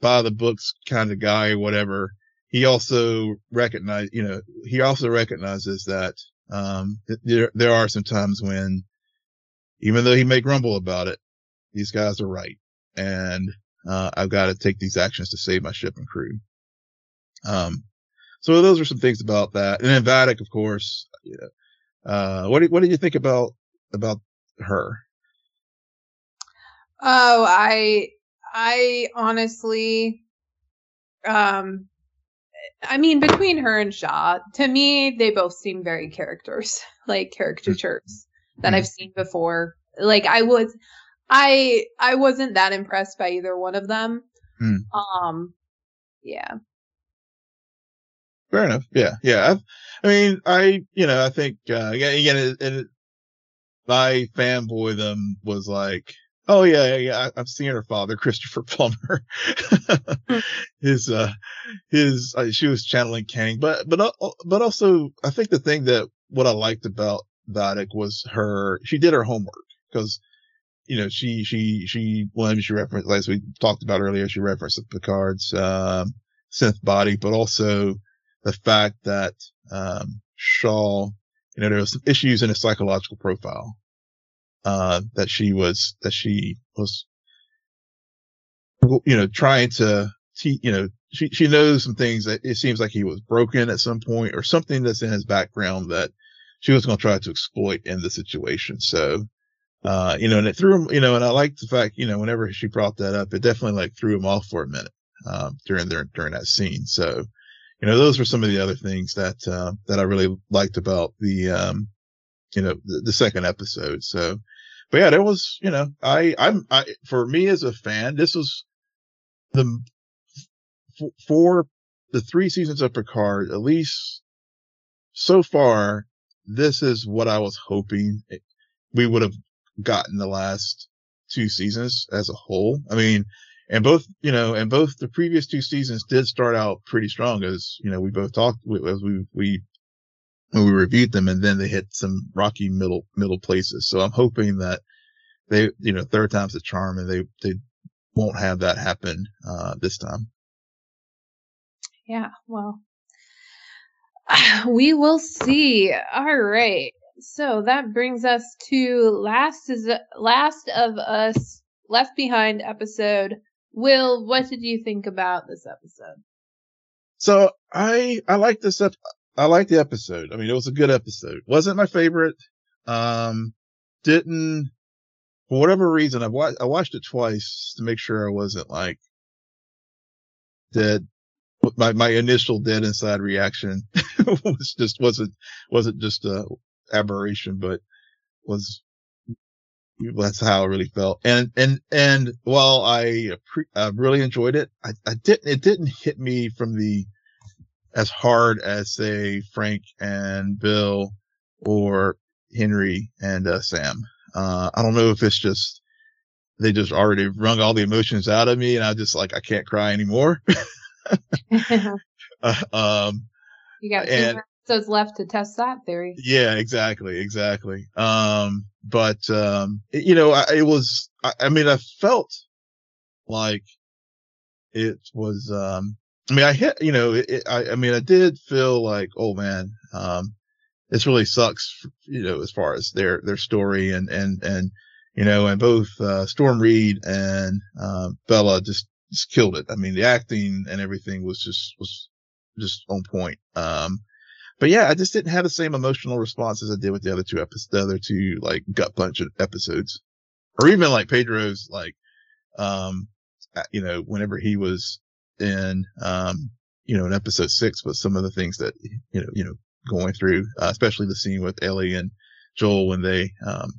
by the books kind of guy or whatever, he also recognize, you know, he also recognizes that, um, there, there are some times when, even though he may grumble about it, these guys are right. And, uh, I've got to take these actions to save my ship and crew. Um, so those are some things about that. And then Vadic, of course. Yeah. Uh, what did, what did you think about, about her? Oh, I, I honestly, um, I mean, between her and Shaw, to me, they both seem very characters, like caricatures that I've seen before. Like I was, I, I wasn't that impressed by either one of them. Hmm. Um, yeah. Fair enough. Yeah. Yeah. I've, I mean, I, you know, I think, uh, again, it, it, my fanboy them was like, oh yeah, yeah, yeah, I've seen her father, Christopher Plummer. his, uh, his, uh, she was channeling Kang, but, but, uh, but also, I think the thing that what I liked about Vadic was her, she did her homework because, you know, she, she, she, one, she referenced, as we talked about earlier, she referenced Picard's, um, synth body, but also the fact that, um, Shaw, you know, there was some issues in his psychological profile, uh, that she was, that she was, you know, trying to, te- you know, she, she knows some things that it seems like he was broken at some point or something that's in his background that she was going to try to exploit in the situation. So, uh, you know, and it threw him, you know, and I like the fact, you know, whenever she brought that up, it definitely like threw him off for a minute, um, during their, during that scene. So, you know, those were some of the other things that, uh, that I really liked about the, um, you know, the, the second episode. So, but yeah, there was, you know, I, I'm, I, for me as a fan, this was the, f- for the three seasons of Picard, at least so far, this is what I was hoping we would have gotten the last two seasons as a whole. I mean, and both, you know, and both the previous two seasons did start out pretty strong as, you know, we both talked as we, we, when we reviewed them and then they hit some rocky middle, middle places. So I'm hoping that they, you know, third time's the charm and they, they won't have that happen, uh, this time. Yeah. Well, we will see. All right. So that brings us to last is last of us left behind episode. Will, what did you think about this episode? So I, I like this up. I like the episode. I mean, it was a good episode. Wasn't my favorite. Um, didn't, for whatever reason, I've watched, I watched it twice to make sure I wasn't like dead. My, my initial dead inside reaction was just, wasn't, wasn't just a aberration, but was, that's how I really felt. And, and, and while I, I really enjoyed it, I, I didn't, it didn't hit me from the, as hard as say Frank and Bill or Henry and uh, Sam. Uh, I don't know if it's just they just already wrung all the emotions out of me, and I just like I can't cry anymore. uh, um, you got two and, episodes left to test that theory. Yeah, exactly, exactly. Um, but um, it, you know, I, it was. I, I mean, I felt like it was um I mean, I hit, you know, it, I, I mean, I did feel like, oh man, um, this really sucks, you know, as far as their, their story and, and, and, you know, and both, uh, Storm Reed and, uh, Bella just, just killed it. I mean, the acting and everything was just, was just on point. Um, but yeah, I just didn't have the same emotional response as I did with the other two episodes, the other two, like, gut punch episodes. Or even like Pedro's, like, um, you know, whenever he was in, um, you know, in episode six with some of the things that, you know, you know, going through, uh, especially the scene with Ellie and Joel when they, um,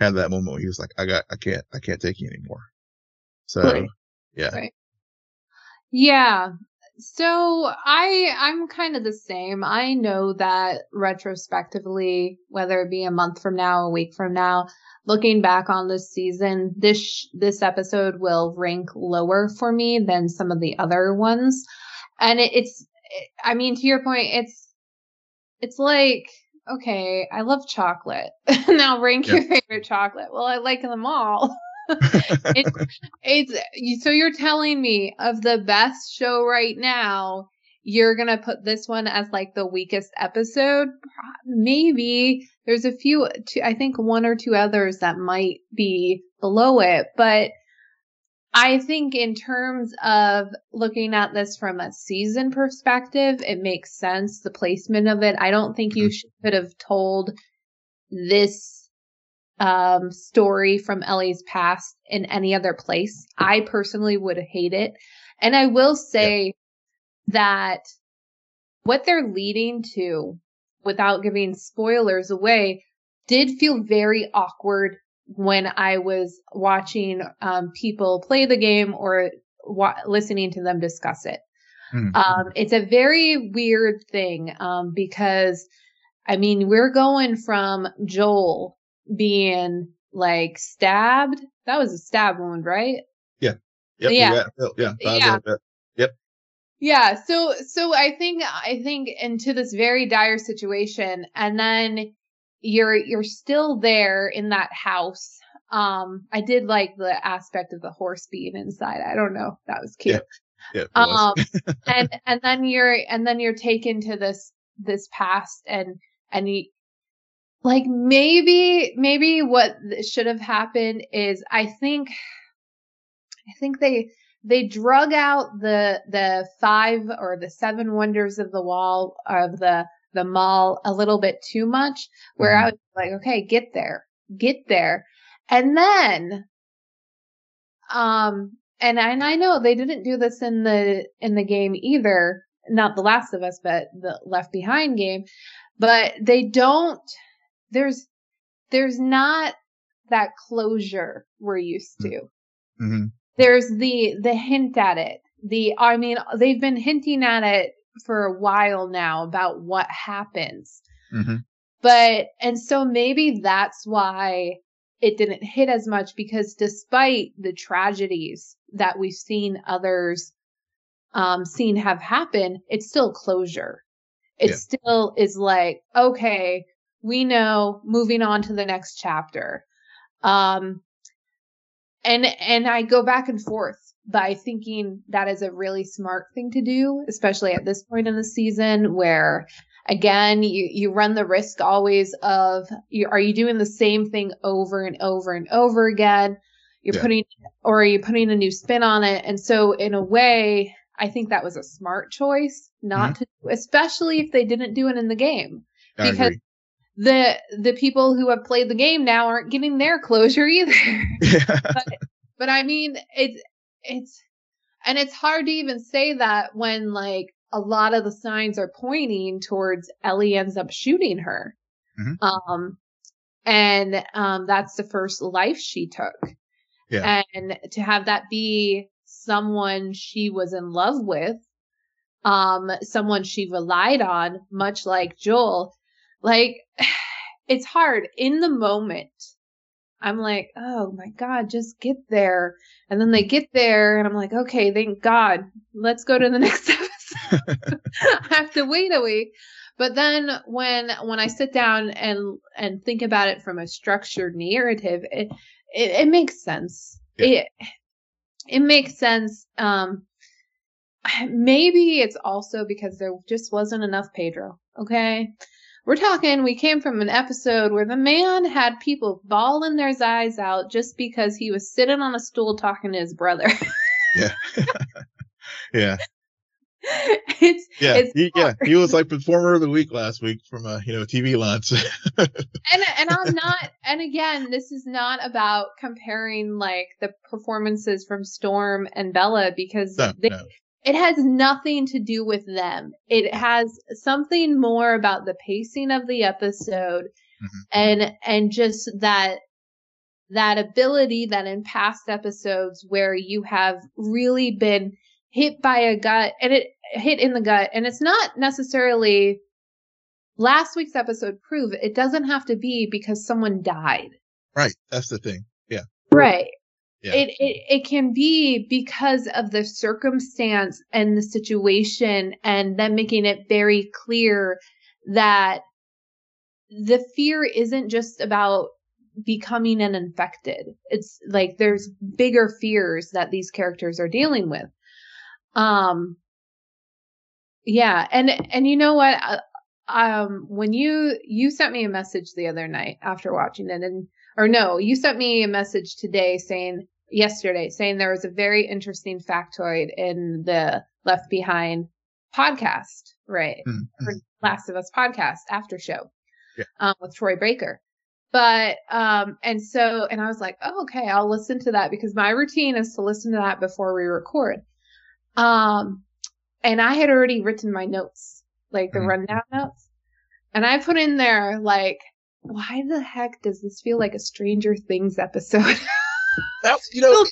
had that moment where he was like, I got, I can't, I can't take you anymore. So, right. yeah. Right. Yeah. So I, I'm kind of the same. I know that retrospectively, whether it be a month from now, a week from now, looking back on this season, this this episode will rank lower for me than some of the other ones. And it, it's, it, I mean, to your point, it's it's like okay, I love chocolate. now rank your favorite chocolate. Well, I like them all. it's, it's so you're telling me of the best show right now you're gonna put this one as like the weakest episode? Maybe. There's a few two, i think one or two others that might be below it but I think in terms of looking at this from a season perspective, it makes sense the placement of it. I don't think you mm-hmm. should, could have told this um, story from Ellie's past in any other place. I personally would hate it. And I will say yeah. that what they're leading to, without giving spoilers away, did feel very awkward when I was watching um, people play the game or wa- listening to them discuss it. Mm-hmm. Um, it's a very weird thing um, because, I mean, we're going from Joel being like stabbed. That was a stab wound, right? Yeah. Yep, yeah. Yeah. Yeah. Yep. Yeah. So, so I think, I think into this very dire situation and then you're you're still there in that house. Um, I did like the aspect of the horse being inside. I don't know, that was cute. Yeah, yeah um, and and then you're and then you're taken to this this past and and you like maybe maybe what should have happened is I think I think they they drug out the the five or the seven wonders of the wall of the the mall a little bit too much where mm-hmm. I was like, okay, get there, get there. And then, um, and, and I know they didn't do this in the, in the game either. Not the last of us, but the left behind game, but they don't, there's, there's not that closure we're used to. Mm-hmm. There's the, the hint at it. The, I mean, they've been hinting at it for a while now about what happens. Mm-hmm. But, and so maybe that's why it didn't hit as much because despite the tragedies that we've seen others um, seen have happen, it's still closure. It yeah. still is like, okay, we know moving on to the next chapter. Um, and, and I go back and forth by thinking that is a really smart thing to do, especially at this point in the season where again you, you run the risk always of you, are you doing the same thing over and over and over again you're yeah. putting or are you putting a new spin on it and so in a way i think that was a smart choice not mm-hmm. to especially if they didn't do it in the game I because agree. The the people who have played the game now aren't getting their closure either yeah. but, but i mean it's it's and it's hard to even say that when like a lot of the signs are pointing towards Ellie ends up shooting her. Mm-hmm. Um, and um, that's the first life she took. Yeah. And to have that be someone she was in love with, um, someone she relied on, much like Joel, like it's hard in the moment I'm like, oh my God, just get there. And then they get there and I'm like, okay, thank God. Let's go to the next episode. I have to wait a week. But then when when I sit down and and think about it from a structured narrative, it it, it makes sense. Yeah. It it makes sense. Um maybe it's also because there just wasn't enough Pedro. Okay. We're talking, we came from an episode where the man had people bawling their eyes out just because he was sitting on a stool talking to his brother. yeah. yeah. It's yeah, it's he, yeah. He was like performer of the week last week from a you know TV launch. and and I'm not. And again, this is not about comparing like the performances from Storm and Bella because no, they no it has nothing to do with them. It has something more about the pacing of the episode mm-hmm. and and just that that ability that in past episodes where you have really been hit by a gut and it hit in the gut and it's not necessarily last week's episode prove it doesn't have to be because someone died. Right. That's the thing. Yeah. Right. Yeah. It, it it can be because of the circumstance and the situation and them making it very clear that the fear isn't just about becoming an infected. It's like there's bigger fears that these characters are dealing with. Um yeah, and and you know what uh, um when you you sent me a message the other night after watching it and or no, you sent me a message today saying yesterday saying there was a very interesting factoid in the Left Behind podcast, right? Mm-hmm. Last of Us podcast after show Yeah. um, with Troy Baker. But, um, and so, and I was like, oh, okay, I'll listen to that because my routine is to listen to that before we record. Um, and I had already written my notes, like the Mhm. rundown notes. And I put in there, like, why the heck does this feel like a Stranger Things episode? That, you know,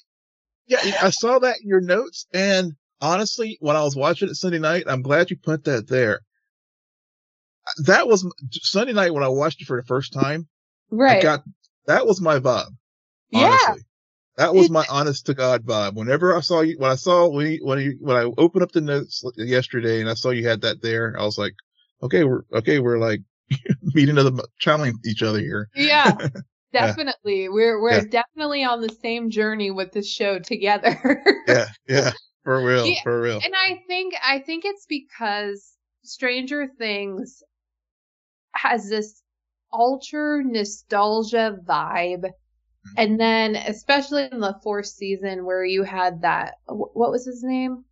yeah, I saw that in your notes, and honestly, when I was watching it Sunday night, I'm glad you put that there. That was Sunday night when I watched it for the first time. I right. got that was my vibe. yeah. Honestly. That was my honest to God vibe. Whenever I saw you, when I saw when you, when you, when I opened up the notes yesterday and I saw you had that there, I was like, okay, we're okay, we're like meeting other, channeling each other here. Yeah. Definitely. We're we're Yeah. definitely on the same journey with this show together. Yeah, yeah, for real, Yeah, for real. and I think I think it's because Stranger Things has this ultra nostalgia vibe. Mm-hmm. And then, especially in the fourth season, where you had that, what was his name?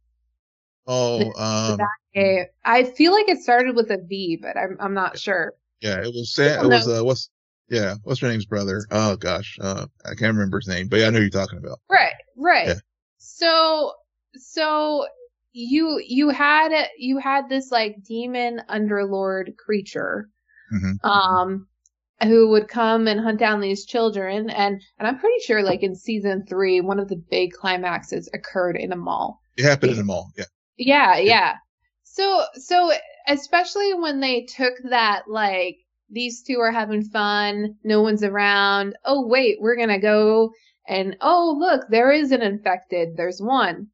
Oh, um, Eh, I feel like it started with a V, but I'm I'm not sure. yeah, it was Sam. It was uh, what's yeah, what's your name's brother? Oh gosh, uh, I can't remember his name, but yeah, I know you're talking about. Right, right. Yeah. So, so you you had you had this like demon underlord creature, Mhm. um, who would come and hunt down these children, and and I'm pretty sure like in season three, one of the big climaxes occurred in a mall. It happened in the mall. Yeah, Yeah, yeah. So, so especially when they took that, like, these two are having fun, no one's around. Oh, wait, we're gonna go and, oh, look, there is an infected. There's one.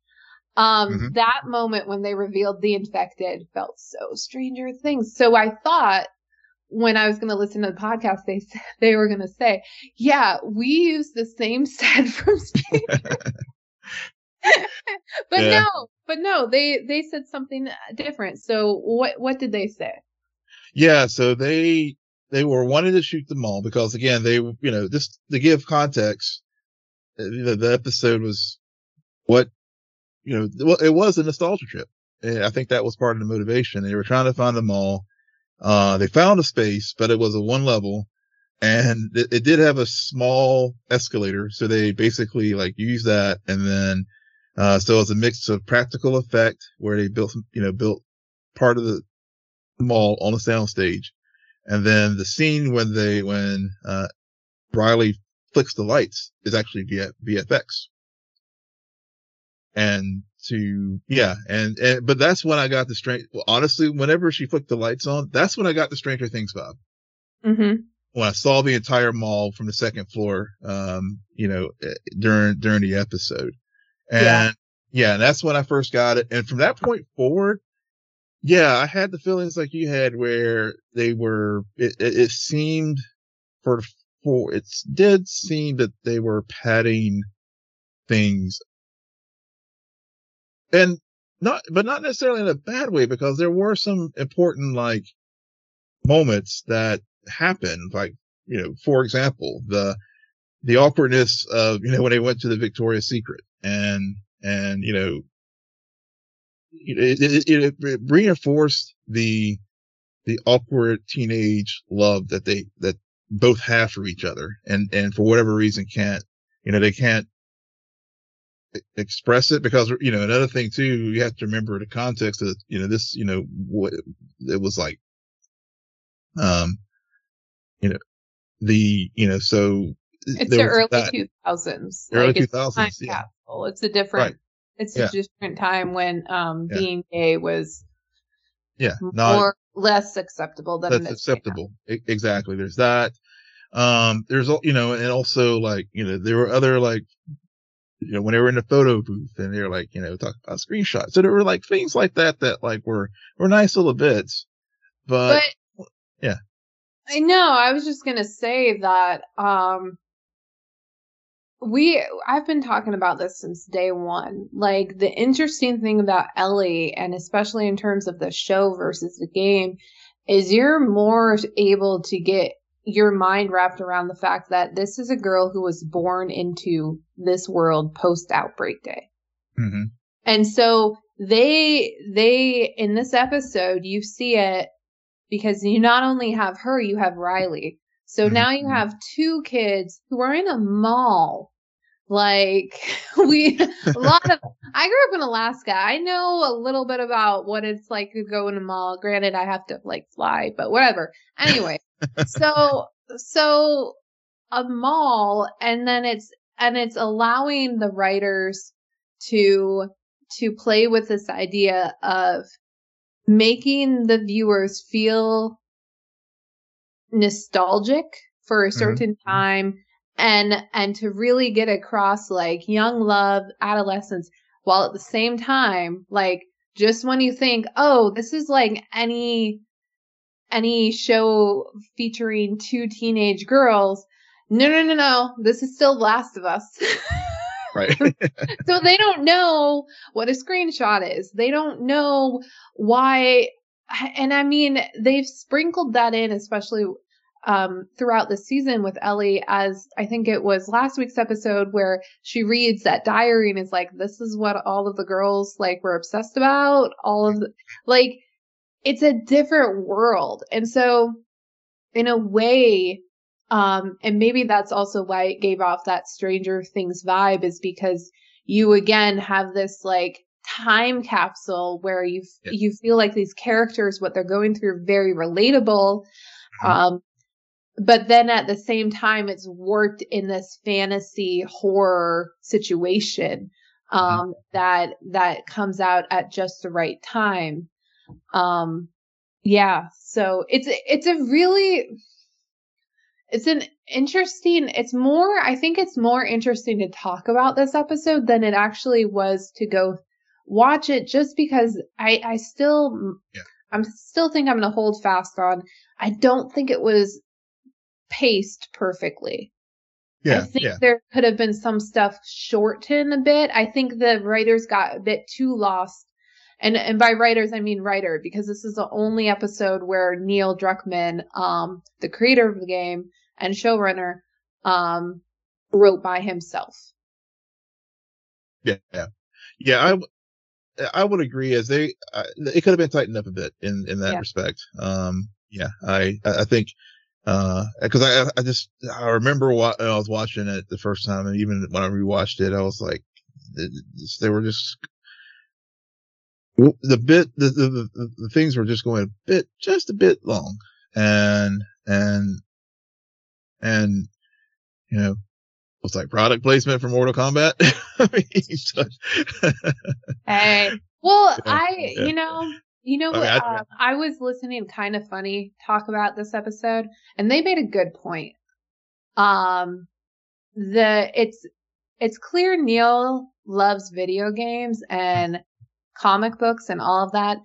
Um, Mhm. that moment when they revealed the infected felt so Stranger Things. So I thought when I was going to listen to the podcast, they s- they were going to say, "Yeah, we use the same set from Stranger but Yeah. no, but no, they they said something different. So what what did they say? Yeah, so they they were wanting to shoot the mall because again, they you know just to give context, uh, the, the episode was what you know well, it was a nostalgia trip, and I think that was part of the motivation. They were trying to find a mall. Uh, they found a space, but it was a one level, and it, it did have a small escalator, so they basically like used that, and then uh, so it was a mix of practical effect where they built you know built part of the mall on the sound stage. And then the scene when they, when, uh, Riley flicks the lights is actually via VFX. And to, yeah, and, and, but that's when I got the strange, well, honestly, whenever she flicked the lights on, that's when I got the Stranger Things vibe. Mm-hmm. When I saw the entire mall from the second floor, um, you know, eh, during, during the episode. And Yeah. yeah, and that's when I first got it. And from that point forward, yeah, I had the feelings like you had where they were, it, it, seemed for, for, it did seem that they were padding things and not, but not necessarily in a bad way because there were some important like moments that happened. Like, you know, for example, the, the awkwardness of, you know, when they went to the Victoria's Secret and, and, you know, it, it, it, reinforced the, the awkward teenage love that they, that both have for each other and, and for whatever reason can't, you know, they can't express it because, you know, another thing too, you have to remember the context of, you know, this, you know, what it was like, um, you know, the, you know, so It's the early two thousands. Early 2000s, time yeah. capsule. It's a different. Right. It's Yeah. a different time when um Yeah. being gay was Yeah. Not, more less acceptable than that's acceptable. E- exactly. There's that. Um, there's, you know, and also like, you know, there were other like, you know, when they were in the photo booth and they were like, you know, talking about screenshots. So there were like things like that that like were, were nice little bits, but, But yeah. I know. I was just gonna say that um we I've been talking about this since day one. Like the interesting thing about Ellie, and especially in terms of the show versus the game, is you're more able to get your mind wrapped around the fact that this is a girl who was born into this world post outbreak day. Mm-hmm. And so they they in this episode you see it because you not only have her, you have Riley. So mm-hmm. now you have two kids who are in a mall. Like we a lot of I grew up in Alaska. I know a little bit about what it's like to go in a mall. Granted, I have to like fly, but whatever. Anyway, so so a mall and then it's and it's allowing the writers to to play with this idea of making the viewers feel nostalgic for a mm-hmm. certain mm-hmm. time and and to really get across like young love adolescence while at the same time like just when you think oh this is like any any show featuring two teenage girls no no no no this is still last of us right so they don't know what a screenshot is they don't know why and i mean they've sprinkled that in especially um, throughout the season with Ellie, as I think it was last week's episode where she reads that diary and is like, "This is what all of the girls like were obsessed about." All of the like, it's a different world, and so in a way, um, and maybe that's also why it gave off that Stranger Things vibe, is because you again have this like time capsule where you you feel like these characters, what they're going through, are very relatable. Mm-hmm. Um, but then at the same time it's warped in this fantasy horror situation mm-hmm. um mm-hmm. that that comes out at just the right time um yeah so it's it's a really it's an interesting it's more i think it's more interesting to talk about this episode than it actually was to go watch it just because i i still yeah. i'm still think i'm gonna hold fast on i don't think it was paced perfectly. Yeah, I think yeah. there could have been some stuff shortened a bit. I think the writers got a bit too lost. And and by writers I mean writer because this is the only episode where Neil Druckmann, um, the creator of the game and showrunner, um, wrote by himself. Yeah, yeah, yeah. I I would agree. As they, uh, it could have been tightened up a bit in in that yeah. respect. Um, yeah, I I think uh, cause I, I just, I remember what I was watching it the first time and even when I rewatched it, I was like, they were just, the bit, the, the, the, the things were just going a bit, just a bit long and, and, and, you know, was like product placement for Mortal Kombat. I mean, hey, well, yeah, I, yeah. you know, you know what? I, uh, I was listening Kinda Funny talk about this episode, and they made a good point. Um, the it's it's clear Neil loves video games and comic books and all of that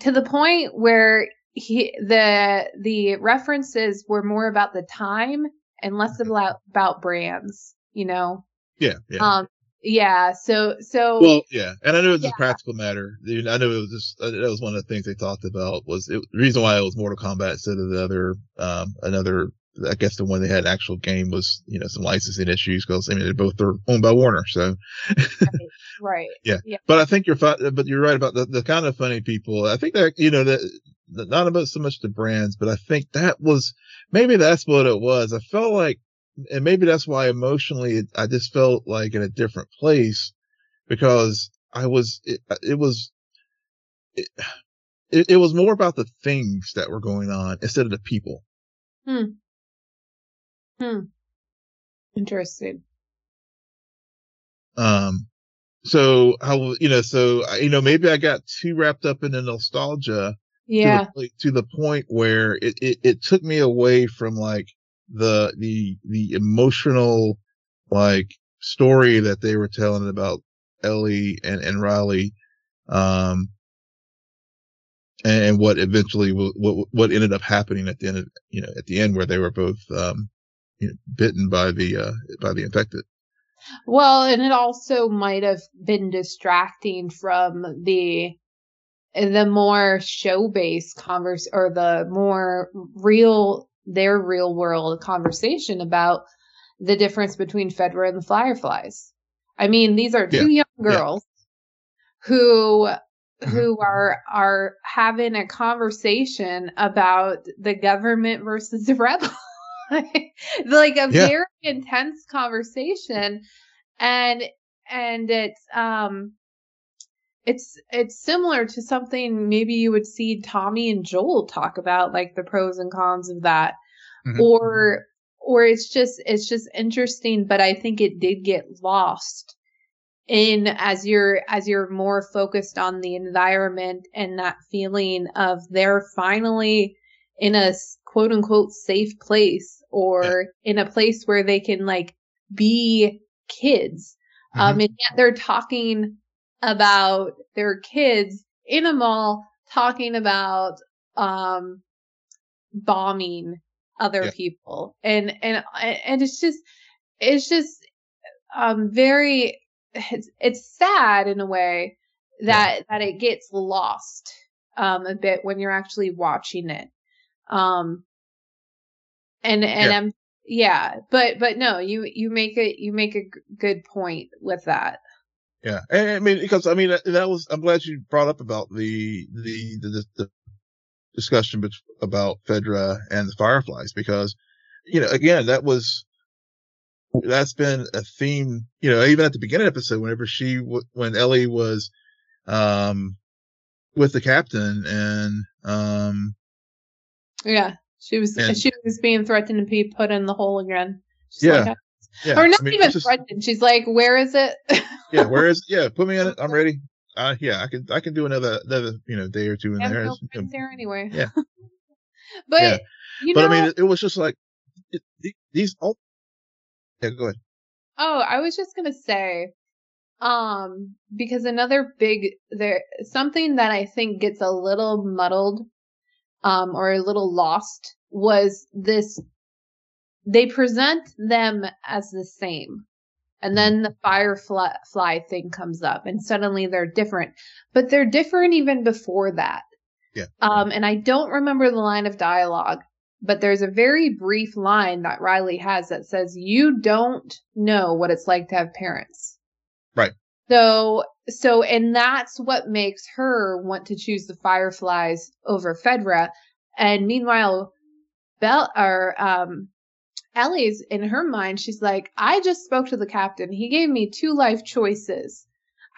to the point where he the the references were more about the time and less about about brands. You know. Yeah. Yeah. Um, yeah. So, so. Well, yeah. And I know it was yeah. a practical matter. I know it was just, uh, that was one of the things they talked about was it, the reason why it was Mortal Kombat instead of the other, um, another, I guess the one they had actual game was, you know, some licensing issues because I mean, they both are owned by Warner. So. right. right. Yeah. yeah. But I think you're, but you're right about the, the Kinda Funny people. I think that, you know, that, not about so much the brands, but I think that was, maybe that's what it was. I felt like and maybe that's why emotionally I just felt like in a different place because I was, it, it was, it, it, it, was more about the things that were going on instead of the people. Hmm. Hmm. Interesting. Um, so how, you know, so, you know, maybe I got too wrapped up in the nostalgia. Yeah. To the, to the point where it, it, it took me away from like, the the the emotional like story that they were telling about Ellie and and Riley, um, and what eventually what what ended up happening at the end of you know at the end where they were both um you know, bitten by the uh by the infected. Well, and it also might have been distracting from the the more show based converse or the more real their real world conversation about the difference between Fedra and the Fireflies. I mean, these are two yeah. young girls yeah. who mm-hmm. who are are having a conversation about the government versus the rebel. like a yeah. very intense conversation and and it's um it's it's similar to something maybe you would see Tommy and Joel talk about like the pros and cons of that mm-hmm. or or it's just it's just interesting but I think it did get lost in as you're as you're more focused on the environment and that feeling of they're finally in a quote unquote safe place or in a place where they can like be kids um, mm-hmm. um and yet they're talking about their kids in a mall talking about um bombing other yeah. people and and and it's just it's just um very it's, it's sad in a way that yeah. that it gets lost um a bit when you're actually watching it um and and yeah. I'm yeah but but no you you make a you make a g- good point with that yeah and, i mean because i mean that was i'm glad you brought up about the the the, the discussion about fedra and the fireflies because you know again that was that's been a theme, you know, even at the beginning of the episode, whenever she, when Ellie was, um, with the captain and, um, yeah, she was, and, she was being threatened to be put in the hole again. She's yeah. Like, yeah. Or not I mean, even just, threatened. She's like, where is it? yeah. Where is, yeah, put me in it. I'm ready. Uh, yeah, I can, I can do another, another, you know, day or two in there. No there anyway. Yeah. but, yeah. You but know, I mean, it, it was just like, it, these, all yeah, go ahead. Oh, I was just gonna say, um, because another big there something that I think gets a little muddled, um, or a little lost was this. They present them as the same, and then the firefly thing comes up, and suddenly they're different. But they're different even before that. Yeah. Um, and I don't remember the line of dialogue, but there's a very brief line that Riley has that says, You don't know what it's like to have parents. Right. So, so, and that's what makes her want to choose the Fireflies over Fedra. And meanwhile, Belle, or, um, Ellie's in her mind, she's like, I just spoke to the captain. He gave me two life choices.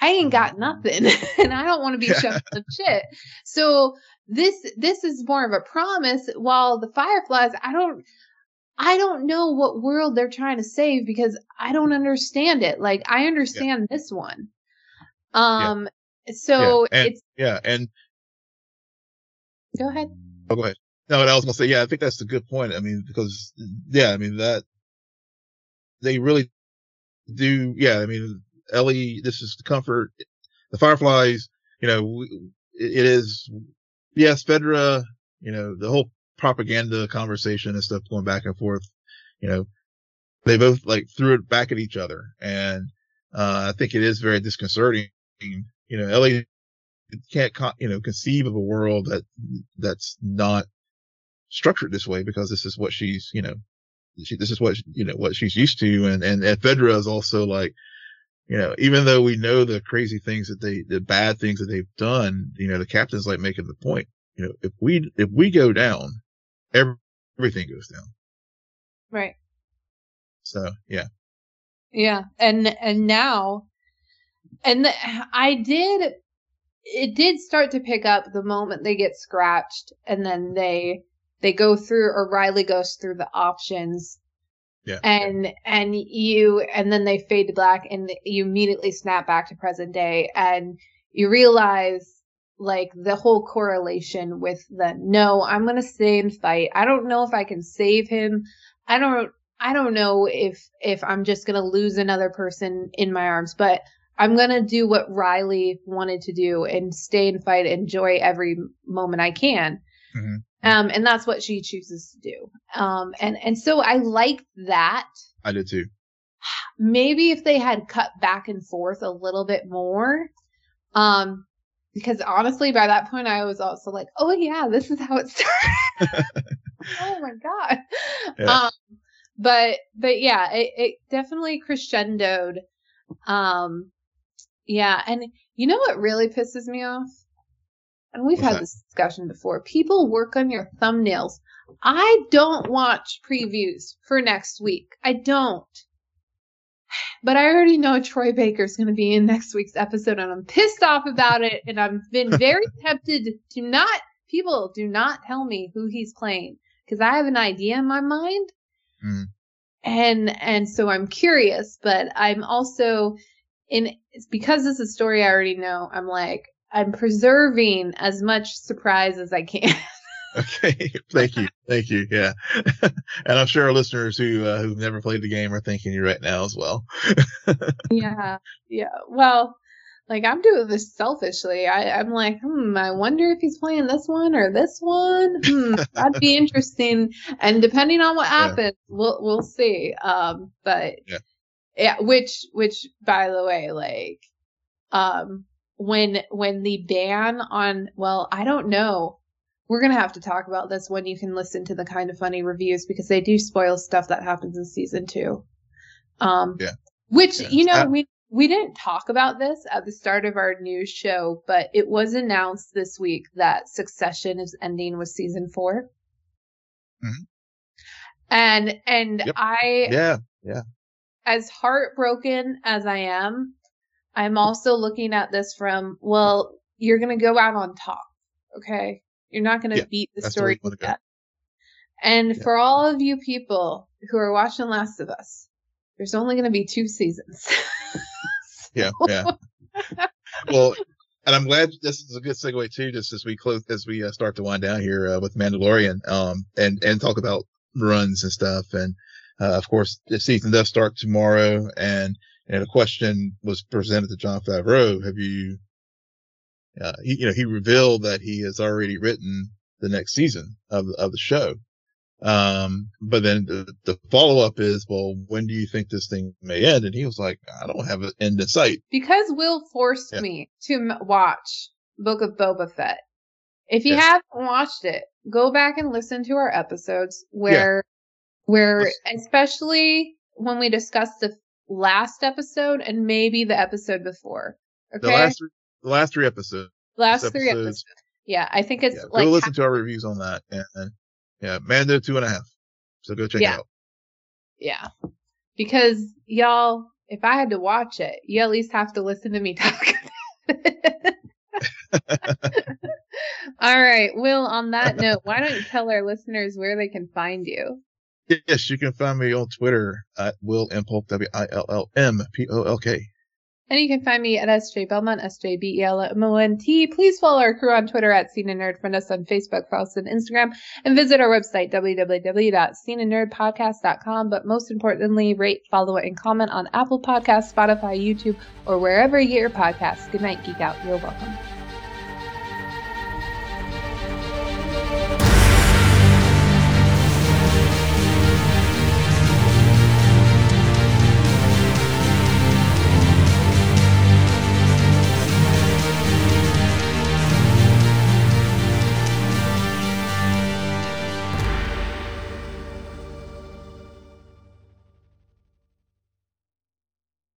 I ain't got mm-hmm. nothing and I don't want to be shoved in shit. So this this is more of a promise while the fireflies i don't i don't know what world they're trying to save because i don't understand it like i understand yeah. this one um yeah. so yeah. And, it's yeah and go ahead oh go ahead no i was gonna say yeah i think that's a good point i mean because yeah i mean that they really do yeah i mean ellie this is the comfort the fireflies you know it is yes, Fedra, you know, the whole propaganda conversation and stuff going back and forth, you know, they both like threw it back at each other. And, uh, I think it is very disconcerting. You know, Ellie can't, you know, conceive of a world that, that's not structured this way because this is what she's, you know, she, this is what, you know, what she's used to. And, and, Fedra is also like, you know, even though we know the crazy things that they, the bad things that they've done, you know, the captain's like making the point, you know, if we, if we go down, every, everything goes down. Right. So, yeah. Yeah. And, and now, and the, I did, it did start to pick up the moment they get scratched and then they, they go through, or Riley goes through the options yeah. And and you and then they fade to black and you immediately snap back to present day and you realize like the whole correlation with the no, I'm gonna stay and fight. I don't know if I can save him. I don't I don't know if if I'm just gonna lose another person in my arms, but I'm gonna do what Riley wanted to do and stay and fight, enjoy every moment I can. Mm-hmm. Um, and that's what she chooses to do. Um, and, and so I like that. I did too. Maybe if they had cut back and forth a little bit more, um, because honestly, by that point, I was also like, oh yeah, this is how it started. oh my god. Yeah. Um, but but yeah, it, it definitely crescendoed. Um, yeah, and you know what really pisses me off? And we've What's had that? this discussion before. People work on your thumbnails. I don't watch previews for next week. I don't. But I already know Troy Baker's going to be in next week's episode, and I'm pissed off about it. And I've been very tempted to not, people do not tell me who he's playing because I have an idea in my mind. Mm. And, and so I'm curious, but I'm also in, because it's a story I already know, I'm like, I'm preserving as much surprise as I can. Okay, thank you, thank you. Yeah, and I'm sure our listeners who uh, who've never played the game are thanking you right now as well. yeah, yeah. Well, like I'm doing this selfishly. I, I'm like, hmm, I wonder if he's playing this one or this one. Hmm, that'd be interesting. And depending on what happens, yeah. we'll we'll see. Um, but yeah. yeah, which which by the way, like, um, when when the ban on well, I don't know we're gonna have to talk about this when you can listen to the Kinda Funny reviews because they do spoil stuff that happens in season two. Um, yeah. Which yeah. you know we we didn't talk about this at the start of our news show, but it was announced this week that Succession is ending with season 4 mm-hmm. And and yep. I yeah yeah as heartbroken as I am, I'm also looking at this from well, you're gonna go out on top, okay? You're not going to yeah, beat the story to death. And yeah. for all of you people who are watching Last of Us, there's only going to be two seasons. yeah, yeah. well, and I'm glad this is a good segue too, just as we close, as we uh, start to wind down here uh, with Mandalorian, um, and and talk about runs and stuff. And uh, of course, the season does start tomorrow, and and a question was presented to Jon Favreau: Have you uh, he, you know, he revealed that he has already written the next season of, of the show. Um, but then the, the follow up is, well, when do you think this thing may end? And he was like, I don't have an end in sight. Because Will forced yeah. me to watch Book of Boba Fett. If you yes. haven't watched it, go back and listen to our episodes where, yeah. where, especially when we discussed the last episode and maybe the episode before. Okay. The last, the last three episodes. Last episodes, three episodes. Yeah, I think it's yeah, like go listen to our reviews on that, and, and yeah, Mando two and a half. So go check yeah. it out. Yeah, because y'all, if I had to watch it, you at least have to listen to me talk. All right, Will. On that note, why don't you tell our listeners where they can find you? Yes, you can find me on Twitter at Will M Polk W I L L M P O L K. And you can find me at SJ Belmont, S-J-B-E-L-M-O-N-T. Please follow our crew on Twitter at Scene and Nerd. Friend us on Facebook, follow us on Instagram, and visit our website, www.sceneandnerdpodcast.com. But most importantly, rate, follow, and comment on Apple Podcasts, Spotify, YouTube, or wherever you get your podcasts. Good night, Geek Out. You're welcome.